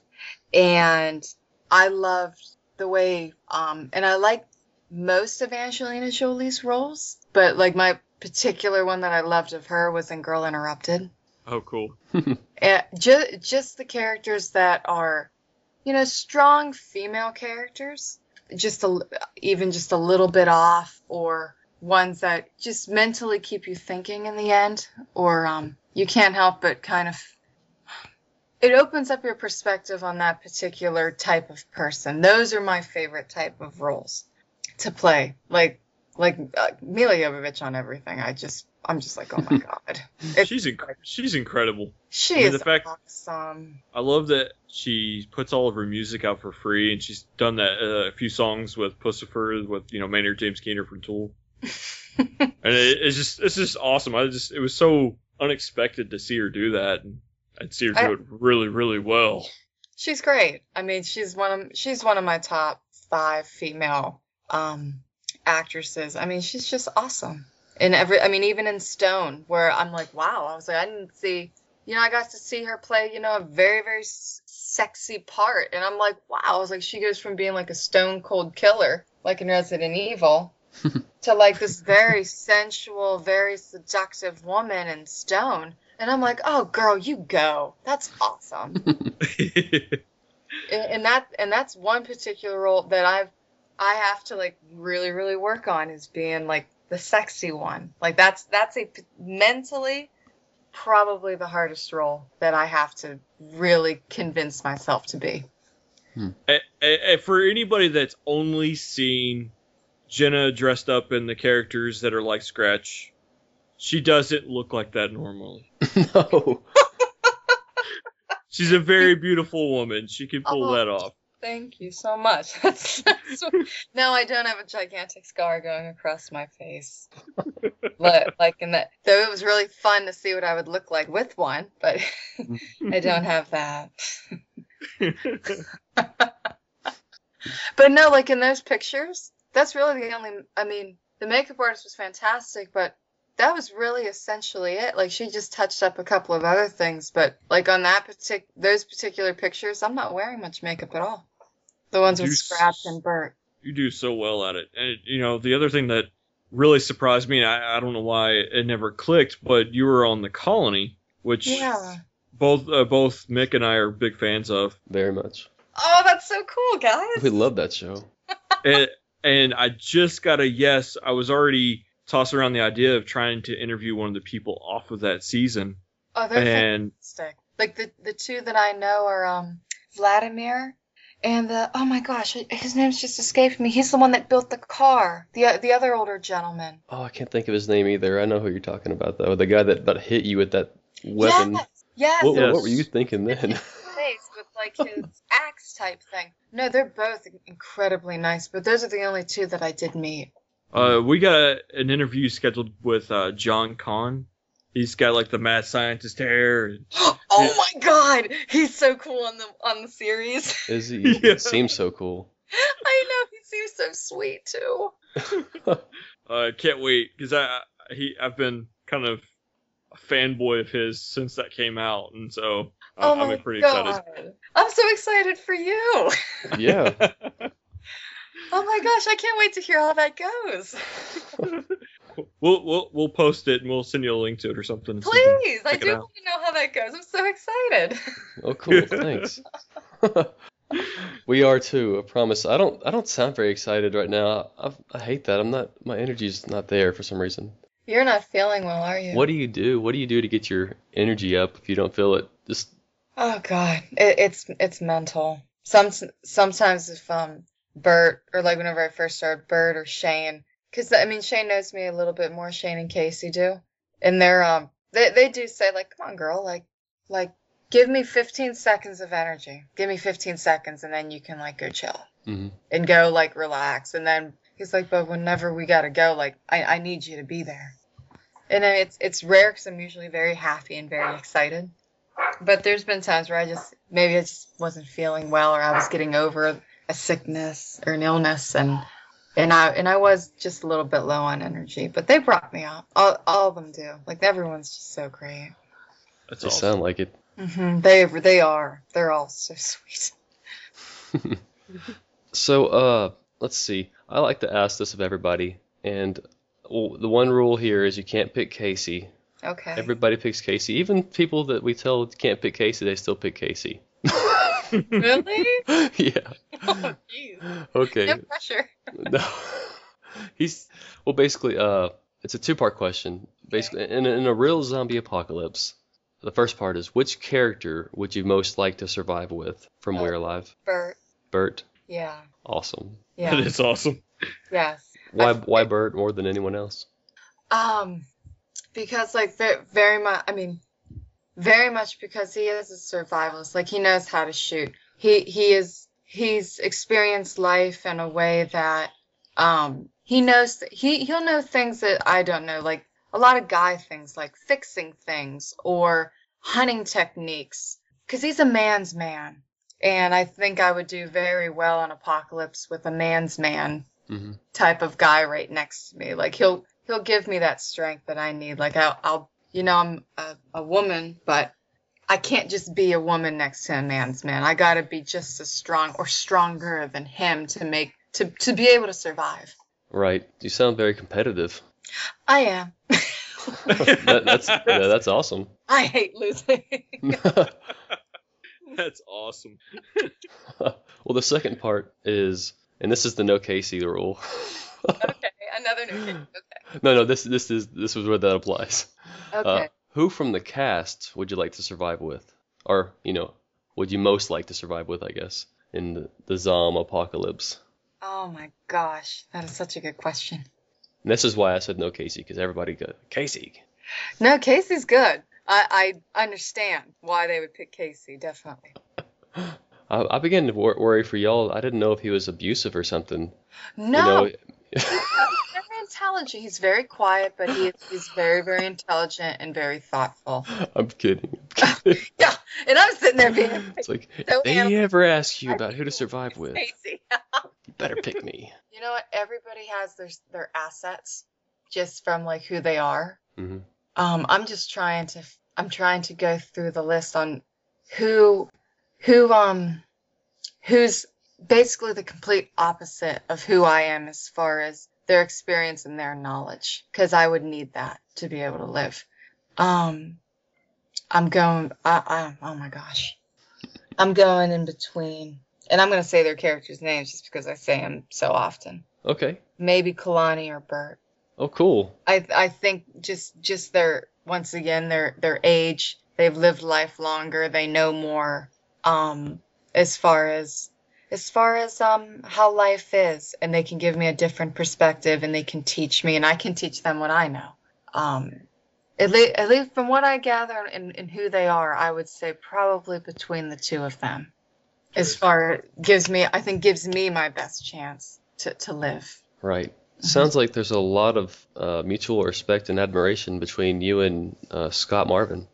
A: and I loved the way um and I like most of Angelina Jolie's roles, but like my particular one that I loved of her was in Girl Interrupted.
B: Oh, cool.
A: Uh, ju- just the characters that are, you know, strong female characters, just a, even just a little bit off, or ones that just mentally keep you thinking in the end, or um, you can't help but kind of. It opens up your perspective on that particular type of person. Those are my favorite type of roles to play. Like, like uh, Milla Jovovich on everything. I just, I'm just like, oh my god, It's-
B: she's inc- she's incredible.
A: she
B: I mean,
A: is
B: the fact-
A: awesome.
B: I love that she puts all of her music out for free, and she's done that uh, a few songs with Puscifer, with you know Maynard James Keenan from Tool, and it, it's just it's just awesome. I just it was so unexpected to see her do that, and I'd see her do
A: I-
B: it really really well.
A: She's great. I mean, she's one of she's one of my top five female um, actresses. I mean, she's just awesome. In every, I mean, even in Stone, where I'm like, wow, I was like, I didn't see, you know, I got to see her play, you know, a very very s- sexy part, and I'm like, wow, I was like, she goes from being like a stone cold killer, like in Resident Evil, to like this very sensual, very seductive woman in Stone. And I'm like, oh, girl, you go. That's awesome. and and that and that's one particular role that I've I have to like really really work on is being like the sexy one. Like that's that's a p- mentally probably the hardest role that I have to really convince myself to be. Hmm.
B: A- a- a- for anybody that's only seen Jenna dressed up in the characters that are like Scratch, she doesn't look like that normally.
C: no.
B: She's a very beautiful woman. She can pull
A: Oh.
B: that off.
A: Thank you so much. That's, that's what- now I don't have a gigantic scar going across my face. like, like in that, though it was really fun to see what I would look like with one, but I don't have that. But no, like in those pictures, that's really the only. I mean, the makeup artist was fantastic, but that was really essentially it. Like she just touched up a couple of other things, but like on that partic- those particular pictures, I'm not wearing much makeup at all. The ones with
B: You
A: Scraps and Bert.
B: you do so well at it. And you know, the other thing that really surprised me, and I, I don't know why it never clicked, but you were on the Colony, which
A: Yeah.
B: both uh, both Mick and I are big fans of.
C: Very much.
A: Oh, that's so cool, guys.
C: We love that show.
B: and, and I just got a yes. I was already tossing around the idea of trying to interview one of the people off of that season,
A: Oh, they're
B: and
A: fantastic. Like the the two that I know are um Vladimir and the oh my gosh, his name's just escaped me. He's the one that built the car. The the other older gentleman.
C: Oh, I can't think of his name either. I know who you're talking about though. The guy that about hit you with that weapon.
A: Yes. Yes.
C: What,
B: Yes.
C: what were you thinking then?
A: face with like his axe type thing. No, they're both incredibly nice, but those are the only two that I did meet.
B: uh, we got a, an interview scheduled with uh, John Cohn. He's got like the mad scientist hair. and-
A: oh my god, he's so cool on the on the series.
C: Is he?
B: Yeah.
C: It seems so cool.
A: I know he seems so sweet too.
B: Uh, can't wait because I he I've been kind of a fanboy of his since that came out, and so I-
A: Oh
B: I'm
A: my
B: pretty
A: god, I'm so excited for you.
C: Yeah.
A: Oh my gosh, I can't wait to hear how that goes.
B: We'll we'll we'll post it and we'll send you a link to it or something. so
A: Please, I do
B: out.
A: want to know how that goes. I'm so excited.
C: Oh, cool. Thanks. we are too. I promise. I don't. I don't sound very excited right now. I, I hate that. I'm not. My energy's not there for some reason.
A: You're not feeling well, are you?
C: What do you do? What do you do to get your energy up if you don't feel it? Just
A: Oh god, it, it's it's mental. Some sometimes if um Bert or like whenever I first started, Bert or Shane, because I mean Shane knows me a little bit more. Shane and Casey do, and they're um they they do say like, come on, girl, like like give me 15 seconds of energy, give me 15 seconds, and then you can like go chill
C: mhm.
A: and go like relax, and then he's like, but whenever we gotta go, like I I need you to be there. And then it's it's rare because I'm usually very happy and very excited. But there's been times where I just maybe I just wasn't feeling well or I was getting over a sickness or an illness and and I and I was just a little bit low on energy. But they brought me up. All all of them do. Like everyone's just so great.
B: That's
C: they
B: awesome.
C: sound like it.
A: hmm They they are. They're all so sweet.
C: So, uh, let's see. I like to ask this of everybody, and well, the one rule here is you can't pick Casey.
A: Okay.
C: Everybody picks Casey. Even people that we tell can't pick Casey, they still pick Casey.
A: really?
C: yeah.
A: Oh, jeez.
C: Okay.
A: No pressure.
C: No. He's well, basically, uh, it's a two-part question. Basically, in a, in a real zombie apocalypse, the first part is which character would you most like to survive with from We're Alive?
A: Bert.
C: Bert.
A: Yeah.
C: Awesome.
A: Yeah.
B: That is awesome.
A: yes.
C: Why
A: I-
C: why Bert more than anyone else?
A: Um, because like ve- very much, I mean, very much because he is a survivalist. Like he knows how to shoot. He he is he's experienced life in a way that um he knows th- he he'll know things that I don't know. Like a lot of guy things, like fixing things or hunting techniques. Because he's a man's man, and I think I would do very well on Apocalypse with a man's man
C: hmm
A: type of guy right next to me. Like he'll he'll give me that strength that I need. Like I'll, I'll you know I'm a, a woman, but I can't just be a woman next to a man's man. I got to be just as strong or stronger than him to make to to be able to survive.
C: Right. You sound very competitive.
A: I am.
C: That, that's yeah, that's awesome.
A: I hate losing.
B: That's awesome.
C: well, the second part is, and this is the no Casey rule.
A: okay, another new kid. Okay.
C: no, no, this this is this was where that applies.
A: Okay.
C: Uh, who from the cast would you like to survive with, or you know, would you most like to survive with? I guess in the, the Zom apocalypse.
A: oh my gosh, that is such a good question.
C: And this is why I said no Casey, because everybody go Casey.
A: No, Casey's good. I I understand why they would pick Casey. Definitely.
C: I, I began to wor- worry for y'all. I didn't know if he was abusive or something.
A: No.
C: You know,
A: intelligent. He's very quiet, but he he's very, very intelligent and very thoughtful.
C: I'm kidding. I'm kidding.
A: Yeah, and I'm sitting there being
C: It's like,
A: So
C: if they
A: animal-
C: ever ask you about who to survive with, you better pick me.
A: you know what? Everybody has their their assets just from like who they are.
C: hmm
A: Um, I'm just trying to I'm trying to go through the list on who who um who's basically the complete opposite of who I am as far as their experience and their knowledge because I would need that to be able to live. Um I'm going I, I oh my gosh. I'm going in between and I'm going to say their characters' names just because I say them so often.
C: Okay.
A: Maybe Kalani or Bert.
C: Oh, cool.
A: I I think just just their once again their their age they've lived life longer they know more um as far as as far as um how life is and they can give me a different perspective and they can teach me and I can teach them what I know um at, le- at least from what I gather and, and who they are I would say probably between the two of them as far gives me I think gives me my best chance to to live
C: Right. Sounds like there's a lot of uh, mutual respect and admiration between you and uh, Scott Marvin.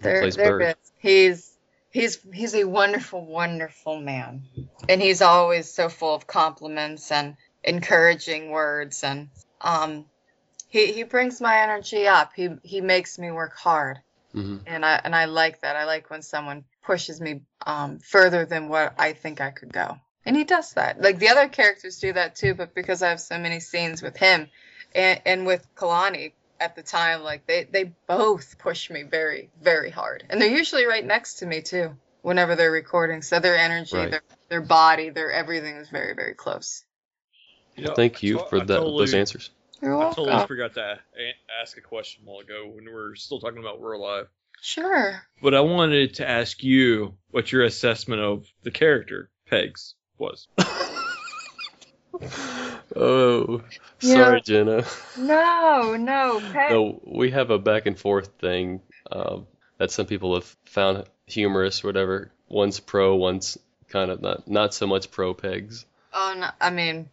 C: who
A: They're,
C: plays
A: they're
C: Bert.
A: good. He's he's he's a wonderful, wonderful man, and he's always so full of compliments and encouraging words, and um, he he brings my energy up. He he makes me work hard,
C: hmm
A: and I and I like that. I like when someone pushes me um further than what I think I could go, and he does that. Like the other characters do that too, but because I have so many scenes with him, and and with Kalani, at the time like they they both push me very very hard and they're usually right next to me too whenever they're recording so their energy
C: Right.
A: their their body their everything is very very close
B: You know,
C: Thank you
B: to-
C: for
B: I
C: that,
B: totally-
C: those answers.
A: you're welcome.
B: I totally forgot to ask a question a while ago when we were still talking about We're Alive.
A: sure
B: But I wanted to ask you what your assessment of the character, Pegs, was.
C: Oh, sorry, Jenna.
A: no no Peg.
C: No, we have a back and forth thing um, that some people have found humorous, whatever. One's pro, one's kind of not not so much pro pegs.
A: oh no i mean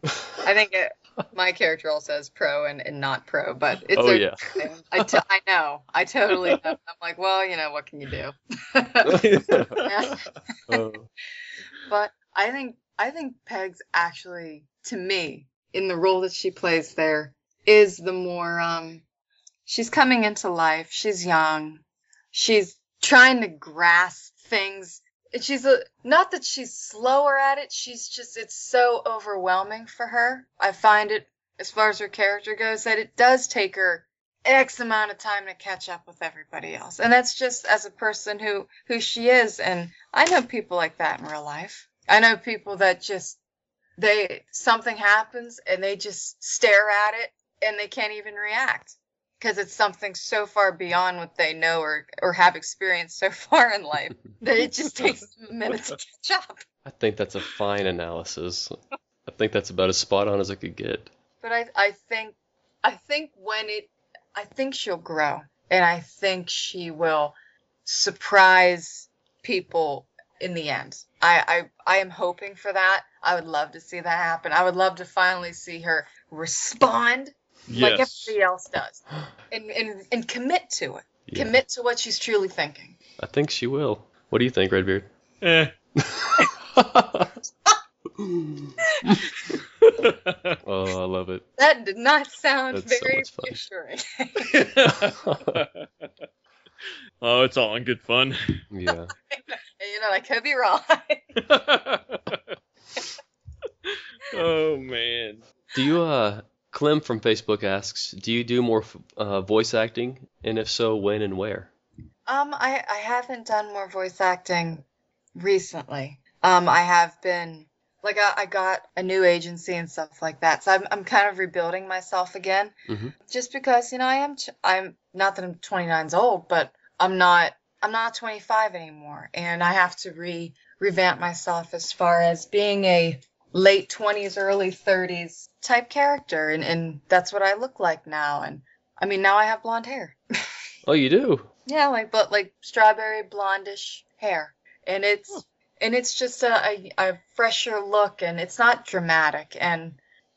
A: i think it my character also has pro and, and not pro but it's
C: Oh,
A: a
C: yeah.
A: thing. I, t- I know i totally know. i'm like well you know what can you do
C: Oh,
A: but I think I think Peg's actually to me in the role that she plays there is the more um she's coming into life. She's young. She's trying to grasp things. And She's a not that she's slower at it. She's just it's so overwhelming for her. I find it as far as her character goes that it does take her X amount of time to catch up with everybody else. And that's just as a person who who she is and I know people like that in real life. I know people that just they something happens and they just stare at it and they can't even react because it's something so far beyond what they know or or have experienced so far in life that it just takes a minute to catch up.
C: I think that's a fine analysis. I think that's about as spot on as I could get.
A: But I I think I think when it I think she'll grow and I think she will surprise people in the end. I, I I am hoping for that. I would love to see that happen. I would love to finally see her respond like
B: Yes.
A: everybody else does and and, and commit to it.
C: Yeah.
A: Commit to what she's truly thinking.
C: I think she will. What do you think, Redbeard?
B: Eh.
C: oh, I love it.
A: That did not sound
C: That's
A: very
C: much fun.
A: reassuring.
B: oh, it's all in good fun.
C: Yeah.
A: You know, I could be wrong.
B: oh man.
C: Do you, uh, Clem from Facebook asks, do you do more uh, voice acting? And if so, when and where?
A: Um, I, I haven't done more voice acting recently. Um, I have been like I, I got a new agency and stuff like that, so I'm I'm kind of rebuilding myself again.
C: Mhm.
A: Just because you know I am ch- I'm not that I'm 29's old, but I'm not I'm not 25 anymore, and I have to re revamp myself as far as being a late 20s, early 30s type character, and and that's what I look like now. And I mean now I have blonde hair.
C: Oh, you do?
A: Yeah, like but like strawberry blondish hair, and it's and it's just a, a a fresher look, and it's not dramatic. And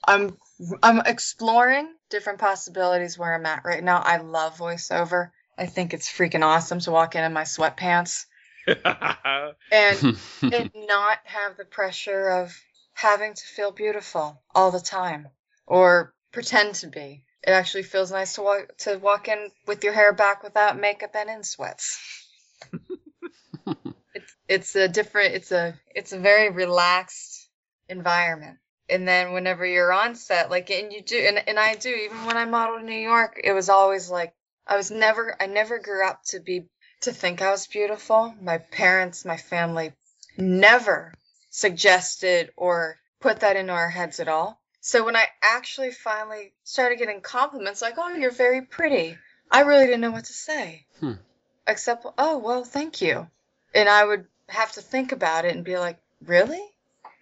A: I'm I'm exploring different possibilities where I'm at right now. I love voiceover. I think it's freaking awesome to walk in in my sweatpants and and not have the pressure of having to feel beautiful all the time or pretend to be. It actually feels nice to walk to walk in with your hair back without makeup and in sweats. it's it's a different it's a it's a very relaxed environment. And then whenever you're on set, like and you do and, and I do, even when I modeled in New York, it was always like I was never I never grew up to be to think I was beautiful. My parents, my family never suggested or put that into our heads at all. So when I actually finally started getting compliments like, "Oh, you're very pretty," I really didn't know what to say.
C: Hmm.
A: Except, "Oh, well, thank you." And I would have to think about it and be like, "Really?"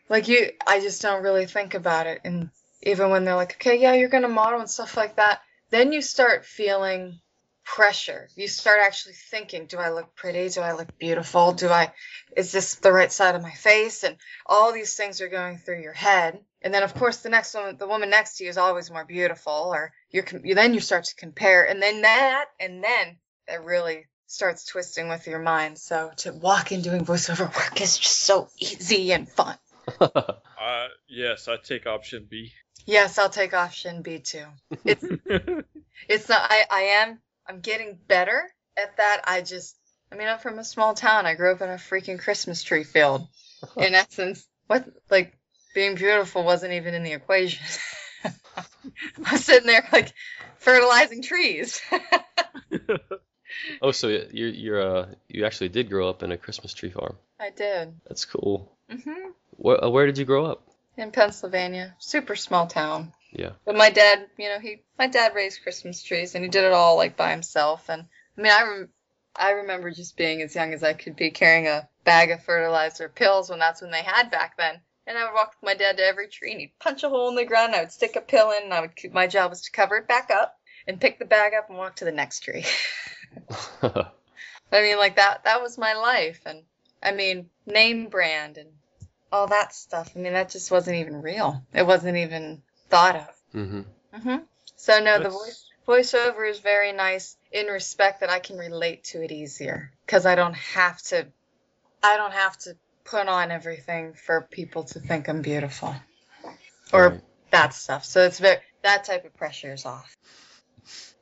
A: Like you I just don't really think about it and even when they're like, "Okay, yeah, you're going to model and stuff like that." Then you start feeling pressure. You start actually thinking, do I look pretty? Do I look beautiful? Do I is this the right side of my face? And all these things are going through your head. And then of course the next one, the woman next to you is always more beautiful or you're you then you start to compare and then that and then it really starts twisting with your mind. So to walk in doing voiceover work is just so easy and fun.
B: uh, yes, I take option B.
A: Yes, I'll take option B too. It's it's not I, I am I'm getting better at that. I just I mean I'm from a small town. I grew up in a freaking Christmas tree field. In essence, what like being beautiful wasn't even in the equation. I'm sitting there like fertilizing trees.
C: oh, so you're, you're uh you actually did grow up in a Christmas tree farm.
A: I did.
C: That's cool.
A: hmm
C: Where uh, where did you grow up?
A: In Pennsylvania, super small town.
C: Yeah.
A: But my dad, you know, he my dad raised Christmas trees and he did it all like by himself. And I mean, I rem- I remember just being as young as I could be carrying a bag of fertilizer pills when that's when they had back then. And I would walk with my dad to every tree and he'd punch a hole in the ground. I would stick a pill in and I would keep, my job was to cover it back up and pick the bag up and walk to the next tree. I mean, like that that was my life. And I mean, name brand and all that stuff. I mean, that just wasn't even real. It wasn't even thought of.
C: mhm.
A: hmm So no, the voice voiceover is very nice in respect that I can relate to it easier because I don't have to, I don't have to put on everything for people to think I'm beautiful or
C: Right.
A: that stuff. So it's very that type of pressure is off.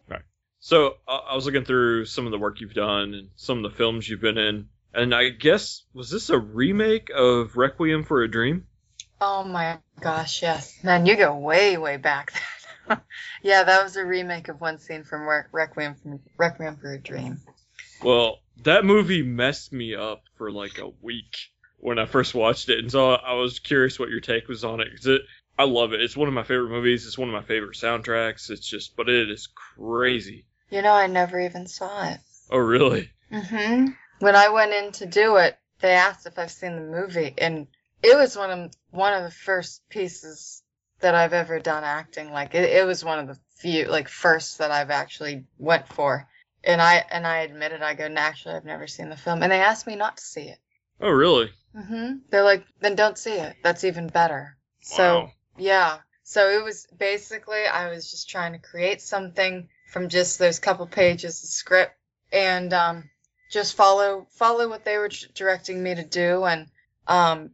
A: Right.
B: So I I was looking through some of the work you've done and some of the films you've been in, and I guess was this a remake of Requiem for a Dream?
A: Oh my gosh, yes. Man, you go way way back. yeah, that was a remake of one scene from Re- Requiem from Requiem for a Dream.
B: Well, that movie messed me up for like a week when I first watched it, and so I was curious what your take was on it because it. I love it. It's one of my favorite movies. It's one of my favorite soundtracks. It's just, but it is crazy.
A: You know, I never even saw it.
B: Oh, really?
A: hmm When I went in to do it, they asked if I've seen the movie, and it was one of one of the first pieces that I've ever done acting. Like it, it was one of the few like first that I've actually went for. And I and I admitted I go, naturally, I've never seen the film, and they asked me not to see it.
B: Oh, really?
A: hmm They're like, then don't see it. That's even better.
B: Wow.
A: So yeah. So it was basically I was just trying to create something from just those couple pages of script and um, just follow follow what they were directing me to do. And um,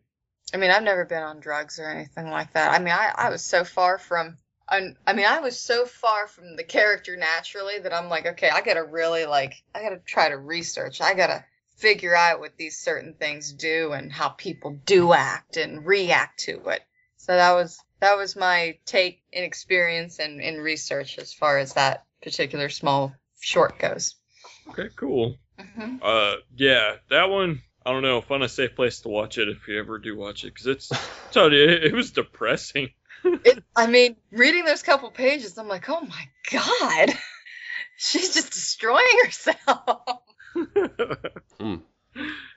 A: I mean, I've never been on drugs or anything like that. I mean, I, I was so far from. I, I mean, I was so far from the character naturally that I'm like, okay, I gotta really like, I gotta try to research. I gotta figure out what these certain things do and how people do act and react to it. So that was that was my take in experience and in research as far as that particular small short goes.
B: Okay, cool.
A: hmm
B: Uh, yeah, that one. I don't know. Find a safe place to watch it if you ever do watch it, because it's. tell you, it, it was depressing.
A: It, I mean, reading those couple pages, I'm like, oh my god, she's just destroying herself. hmm.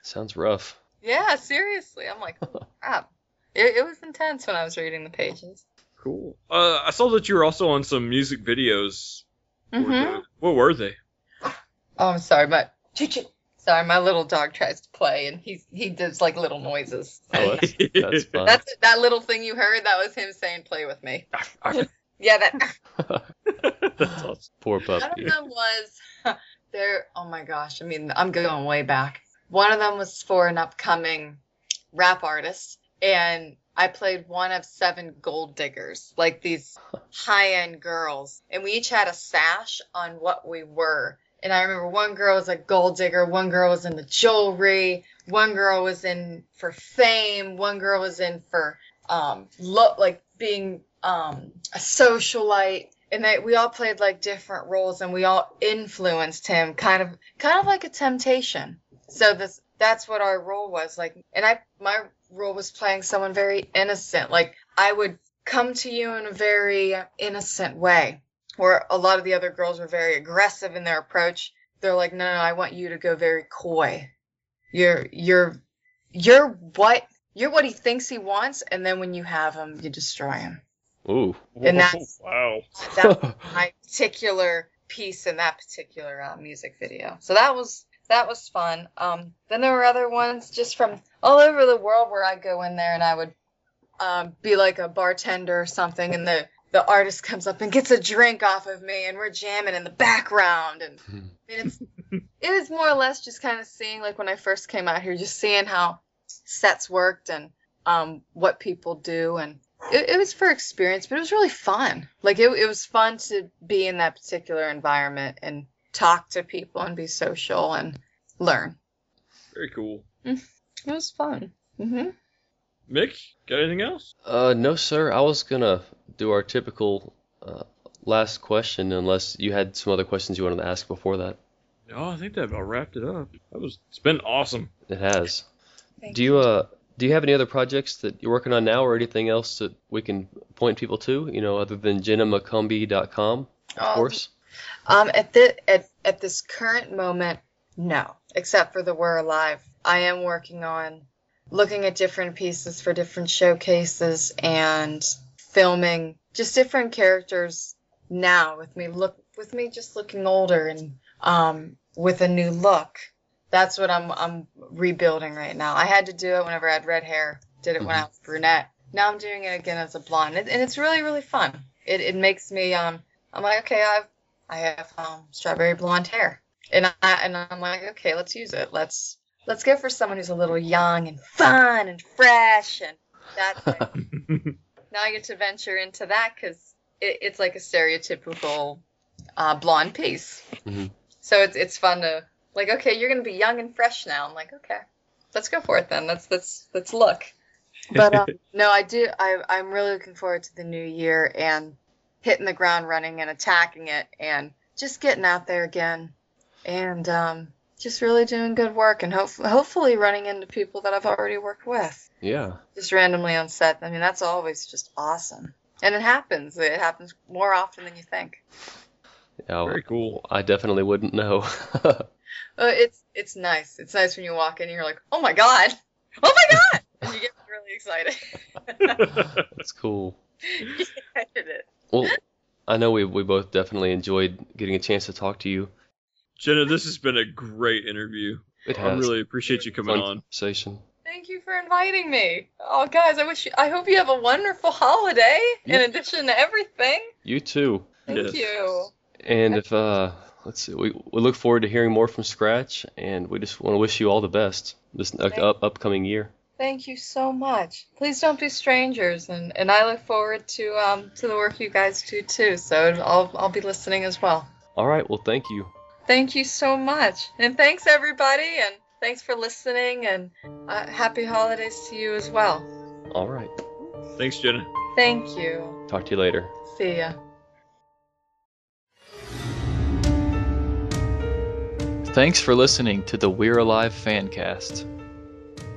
C: Sounds rough.
A: yeah, seriously, I'm like, crap. It, it was intense when I was reading the pages.
B: cool. Uh, I saw that you were also on some music videos. What were
A: hmm
B: What were they?
A: Oh, I'm sorry, but sorry, my little dog tries to play and he he does like little noises.
C: Oh, that's, that's fun.
A: That's that little thing you heard. That was him saying, "Play with me." Yeah, that.
B: That's awesome.
C: Poor
A: One of
C: puppy.
A: them was there. Oh my gosh! I mean, I'm going way back. One of them was for an upcoming rap artist, and I played one of seven gold diggers, like these high-end girls, and we each had a sash on what we were. And I remember one girl was a gold digger, one girl was in the jewelry, one girl was in for fame, one girl was in for um lo- like being um a socialite. And they we all played like different roles and we all influenced him kind of kind of like a temptation. So this that's what our role was like and i my role was playing someone very innocent. Like i would come to you in a very innocent way where a lot of the other girls were very aggressive in their approach they're like no no i want you to go very coy you're you're you're what you're what he thinks he wants and then when you have him you destroy him
C: Ooh.
A: And that's-
B: wow.
A: that my particular piece in that particular uh, music video. So that was that was fun. Um, then there were other ones just from all over the world where I go in there and I would um, be like a bartender or something, and the the artist comes up and gets a drink off of me, and we're jamming in the background, and I mean, it's it was more or less just kind of seeing like when I first came out here, just seeing how sets worked and um, what people do and it, it was for experience, but it was really fun. Like it, it was fun to be in that particular environment and talk to people and be social and learn.
B: Very cool.
A: It was fun. hmm
B: Mick, got anything else?
C: Uh, no, sir. I was gonna do our typical uh, last question, unless you had some other questions you wanted to ask before that.
B: No, I think that about wrapped it up. That was. It's been awesome.
C: It has.
A: Thank
C: Do you uh do you have any other projects that you're working on now, or anything else that we can point people to? You know, other than JennaMcCombie.com, of
A: Um,
C: course.
A: Um, at the at at this current moment, no. Except for the We're Alive, I am working on looking at different pieces for different showcases and filming just different characters now with me look with me just looking older and um with a new look. That's what I'm I'm rebuilding right now. I had to do it whenever I had red hair. Did it when I was brunette. Now I'm doing it again as a blonde, and, and it's really really fun. It it makes me um I'm like okay I've I have um, strawberry blonde hair, and I and I'm like, okay, let's use it. Let's let's go for someone who's a little young and fun and fresh, and that's now I get to venture into that because it, it's like a stereotypical uh, blonde piece.
C: Mhm.
A: So it's it's fun to like, okay, you're gonna be young and fresh now. I'm like, okay, let's go for it then. Let's let's let's look. But um, no, I do. I I'm really looking forward to the new year and hitting the ground running and attacking it and just getting out there again and um, just really doing good work and hope- hopefully running into people that I've already worked with
C: Yeah.
A: just randomly on set. I mean, that's always just awesome. And it happens. It happens more often than you think.
C: Yeah.
B: Very cool.
C: I definitely wouldn't know.
A: Uh, it's it's nice. It's nice when you walk in and you're like, oh my god, oh my god, and you get really excited.
C: That's cool.
A: I did it.
C: Well, I know we we both definitely enjoyed getting a chance to talk to you.
B: Jenna, this has been a great interview.
C: It has.
B: I really appreciate you coming
C: fun
B: on.
C: conversation.
A: Thank you for inviting me. Oh, guys, I wish you, I hope you have a wonderful holiday in addition to everything.
C: You too.
A: Thank
B: Yes.
A: you.
C: And if uh, let's see, we we look forward to hearing more from Scratch, and we just want to wish you all the best this uh, up, upcoming year.
A: Thank you so much. Please don't be strangers, and, and I look forward to um to the work you guys do too. So I'll I'll be listening as well.
C: All right. Well, thank you.
A: Thank you so much, and thanks everybody, and thanks for listening, and uh, happy holidays to you as well.
C: All right.
B: Thanks, Jenna.
A: Thank you.
C: Talk to you later.
A: See ya.
D: Thanks for listening to the We're Alive Fancast.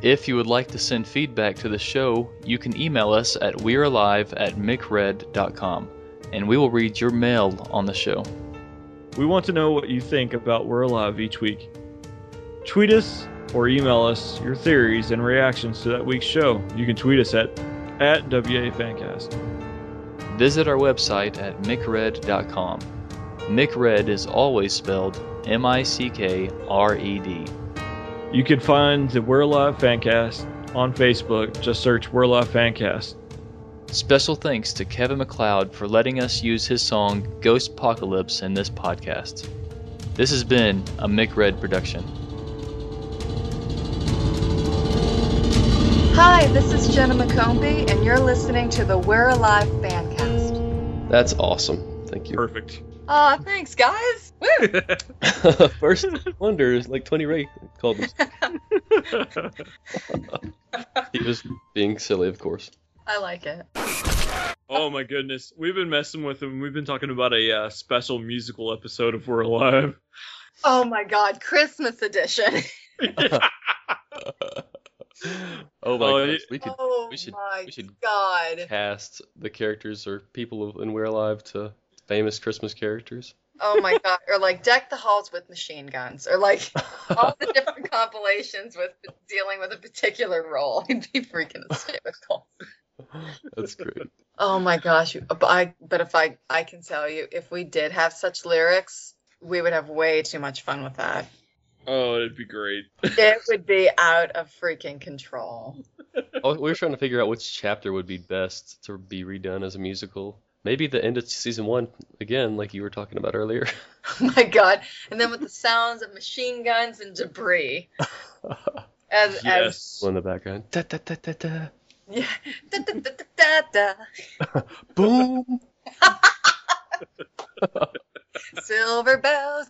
D: If you would like to send feedback to the show, you can email us at we'realive at mickred.com and we will read your mail on the show.
B: We want to know what you think about We're Alive each week. Tweet us or email us your theories and reactions to that week's show. You can tweet us at at WA Fancast.
D: Visit our website at mickred.com. Mickred is always spelled M I C K R E D.
B: You can find the We're Alive Fancast on Facebook. Just search We're Alive Fancast.
D: Special thanks to Kevin MacLeod for letting us use his song Ghost Apocalypse in this podcast. This has been a Mickred production.
A: Hi, this is Jenna McCombie, and you're listening to the We're Alive Fancast.
C: That's awesome. Thank you.
B: Perfect.
A: Aw, thanks, guys. Woo!
C: First wonder is like Tony Ray called him. He was being silly, of course.
A: I like it.
B: oh my goodness. We've been messing with him. We've been talking about a uh, special musical episode of We're Alive.
A: Oh my god, Christmas edition.
C: oh my
B: Oh,
C: gosh, we could
A: oh
C: we should-
A: my
C: we should-
A: god.
C: cast the characters or people in We're Alive to famous Christmas characters.
A: Oh my god. Or like deck the halls with machine guns. Or like all the different compilations with dealing with a particular role. It'd be freaking hysterical.
C: That's great.
A: Oh my gosh. But I but if I I can tell you, if we did have such lyrics, we would have way too much fun with that.
B: Oh, it'd be great.
A: It would be out of freaking control.
C: Oh, we were trying to figure out which chapter would be best to be redone as a musical. Maybe the end of season one again, like you were talking about earlier.
A: Oh my god. And then with the sounds of machine guns and debris. As as
B: Yes.
C: in the background. Da, da, da, da, da.
A: Yeah. Da, da, da, da, da.
C: Boom.
A: Silver bells.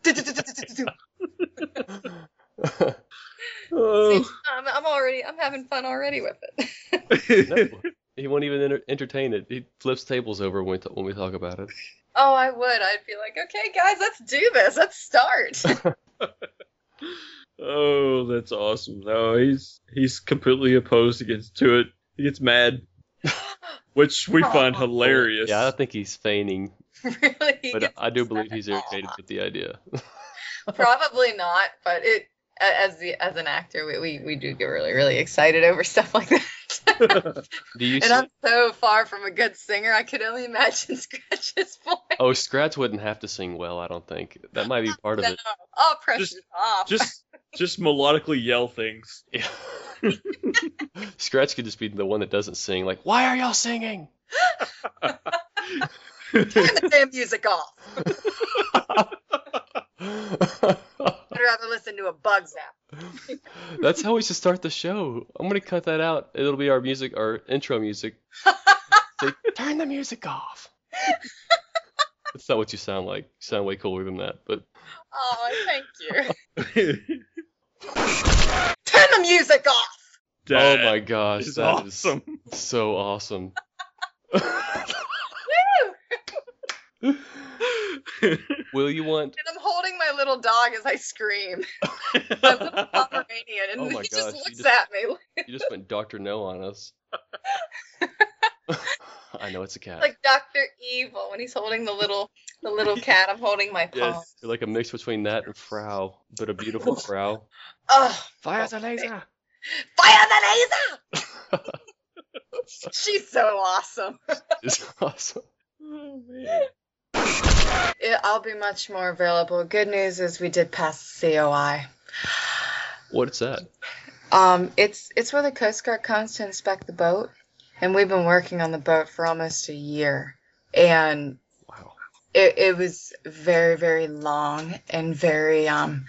B: Oh.
A: See, I'm, I'm already I'm having fun already with it.
C: No, he won't even enter- entertain it. He flips tables over when we, t- when we talk about it.
A: Oh, I would. I'd be like, okay, guys, let's do this. Let's start.
B: oh, that's awesome. No, he's he's completely opposed against to it. He gets mad, which we find hilarious.
C: Yeah, I don't think he's feigning,
A: really? he
C: but
A: gets
C: I do believe he's irritated with the idea.
A: Probably not, but it as the as an actor, we, we, we do get really really excited over stuff like that.
C: Do you?
A: and
C: See,
A: I'm so far from a good singer, I could only imagine Scratch's voice.
C: oh, Scratch wouldn't have to sing well. I don't think that might be part of it.
A: all pressure's
B: Just-
A: off.
B: just just melodically yell things.
C: Yeah. Scratch could just be the one that doesn't sing. Like, why are y'all singing?
A: Turn the damn music off. I'd rather listen to a bug zap.
C: That's how we should start the show. I'm gonna cut that out. It'll be our music, our intro music. Say, turn the music off. That's not what you sound like. You sound way cooler than that. But
A: Oh, thank you. Turn the music off.
C: oh my gosh,
B: is
C: that is
B: awesome.
C: so awesome. Will you want?
A: And I'm holding my little dog as I scream. My little Pomeranian, and
C: Oh my
A: he
C: gosh,
A: just looks
C: just-
A: at me
C: You just went Doctor No on us. I know it's a cat.
A: like Doctor Evil when he's holding the little the little cat. I'm holding my palm.
C: yes, you're like a mix between that and Frau, but a beautiful Frau.
A: Oh,
C: Fire the laser!
A: fire the laser! She's so awesome.
C: It's awesome.
B: oh man.
A: It, I'll be much more available. Good news is we did pass COI.
C: What's that?
A: Um, it's it's where the Coast Guard comes to inspect the boat, and we've been working on the boat for almost a year, and
C: Wow.
A: it, it was very very long and very um,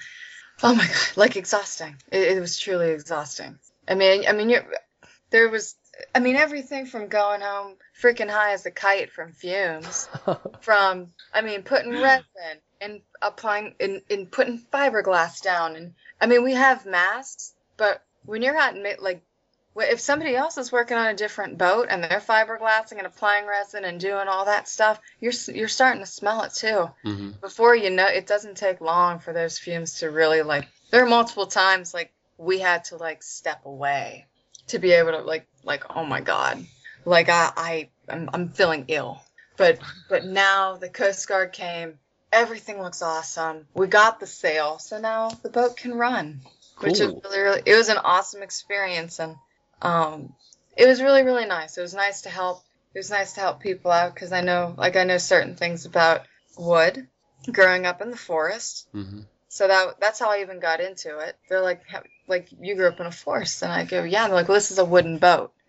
A: oh my god, like exhausting. It, it was truly exhausting. I mean, I mean, you're, there was, I mean, everything from going home freaking high as a kite from fumes from I mean putting resin and applying and, and putting fiberglass down. And I mean we have masks but when you're out like if somebody else is working on a different boat and they're fiberglassing and applying resin and doing all that stuff you're you're starting to smell it too.
C: Hmm
A: before you know it doesn't take long for those fumes to really like there are multiple times like we had to like step away to be able to like like oh my god. Like i i i'm, I'm feeling ill. But but now the coast guard came. Everything looks awesome. We got the sail so now the boat can run which is
C: Cool.
A: really, really it was an awesome experience. And um it was really really nice. It was nice to help it was nice to help people out because i know like i know certain things about wood. Growing up in the forest
C: hmm
A: so that that's how i even got into it. They're like like you grew up in a forest. And i go yeah. And they're like well this is a wooden boat.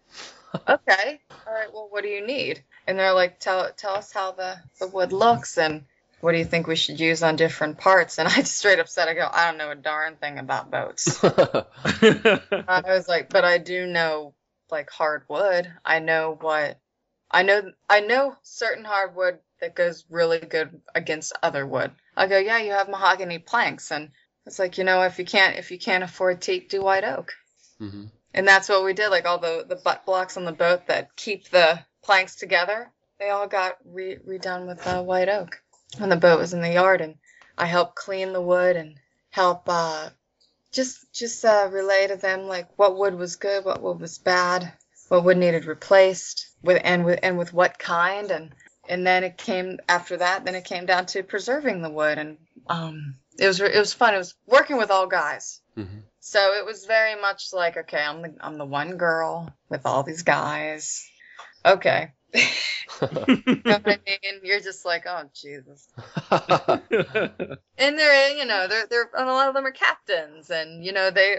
A: Okay. All right. Well what do you need? And they're like tell tell us how the the wood looks and what do you think we should use on different parts? And i straight up said i go i don't know a darn thing about boats. I was like, but I do know like hardwood. I know what I know I know certain hardwood that goes really good against other wood. I go, yeah, you have mahogany planks and it's like, you know, if you can't if you can't afford teak, do white oak.
C: hmm
A: And that's what we did. Like all the the butt blocks on the boat that keep the planks together, they all got re- redone with uh, white oak when the boat was in the yard. And I helped clean the wood and help uh, just just uh, relay to them like what wood was good, what wood was bad, what wood needed replaced, with and with and with what kind. And and then it came after that. Then it came down to preserving the wood, and um, it was it was fun. It was working with all guys.
C: hmm
A: So it was very much like, okay, I'm the I'm the one girl with all these guys. Okay. you know what I mean? You're just like, oh Jesus. And they're you know, they're they're and a lot of them are captains and you know, they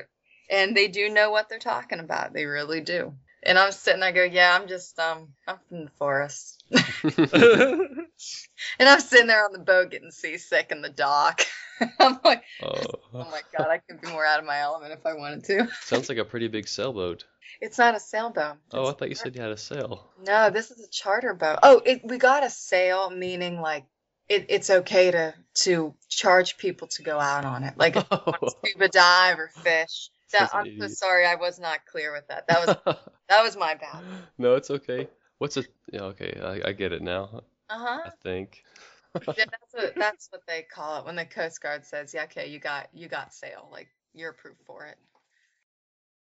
A: and they do know what they're talking about. They really do. And I'm sitting there I go, Yeah, I'm just um I'm from the forest. And I'm sitting there on the boat getting seasick in the dock. I'm like, oh
C: oh,
A: my god, I could be more out of my element if I wanted to.
C: sounds like a pretty big sailboat.
A: It's not a sailboat.
C: Oh, I thought you said you had a sail.
A: No, this is a charter boat. Oh, it, we got a sail, meaning like it, it's okay to to charge people to go out on it, like you scuba dive or fish. That, I'm so sorry, I was not clear with that. That was that was my bad.
C: no, it's okay. What's a? Yeah, okay, I, I get it now.
A: Uh huh.
C: I think.
A: Yeah, that's what that's what they call it when the Coast Guard says, "Yeah, okay, you got you got sail, like you're approved for it."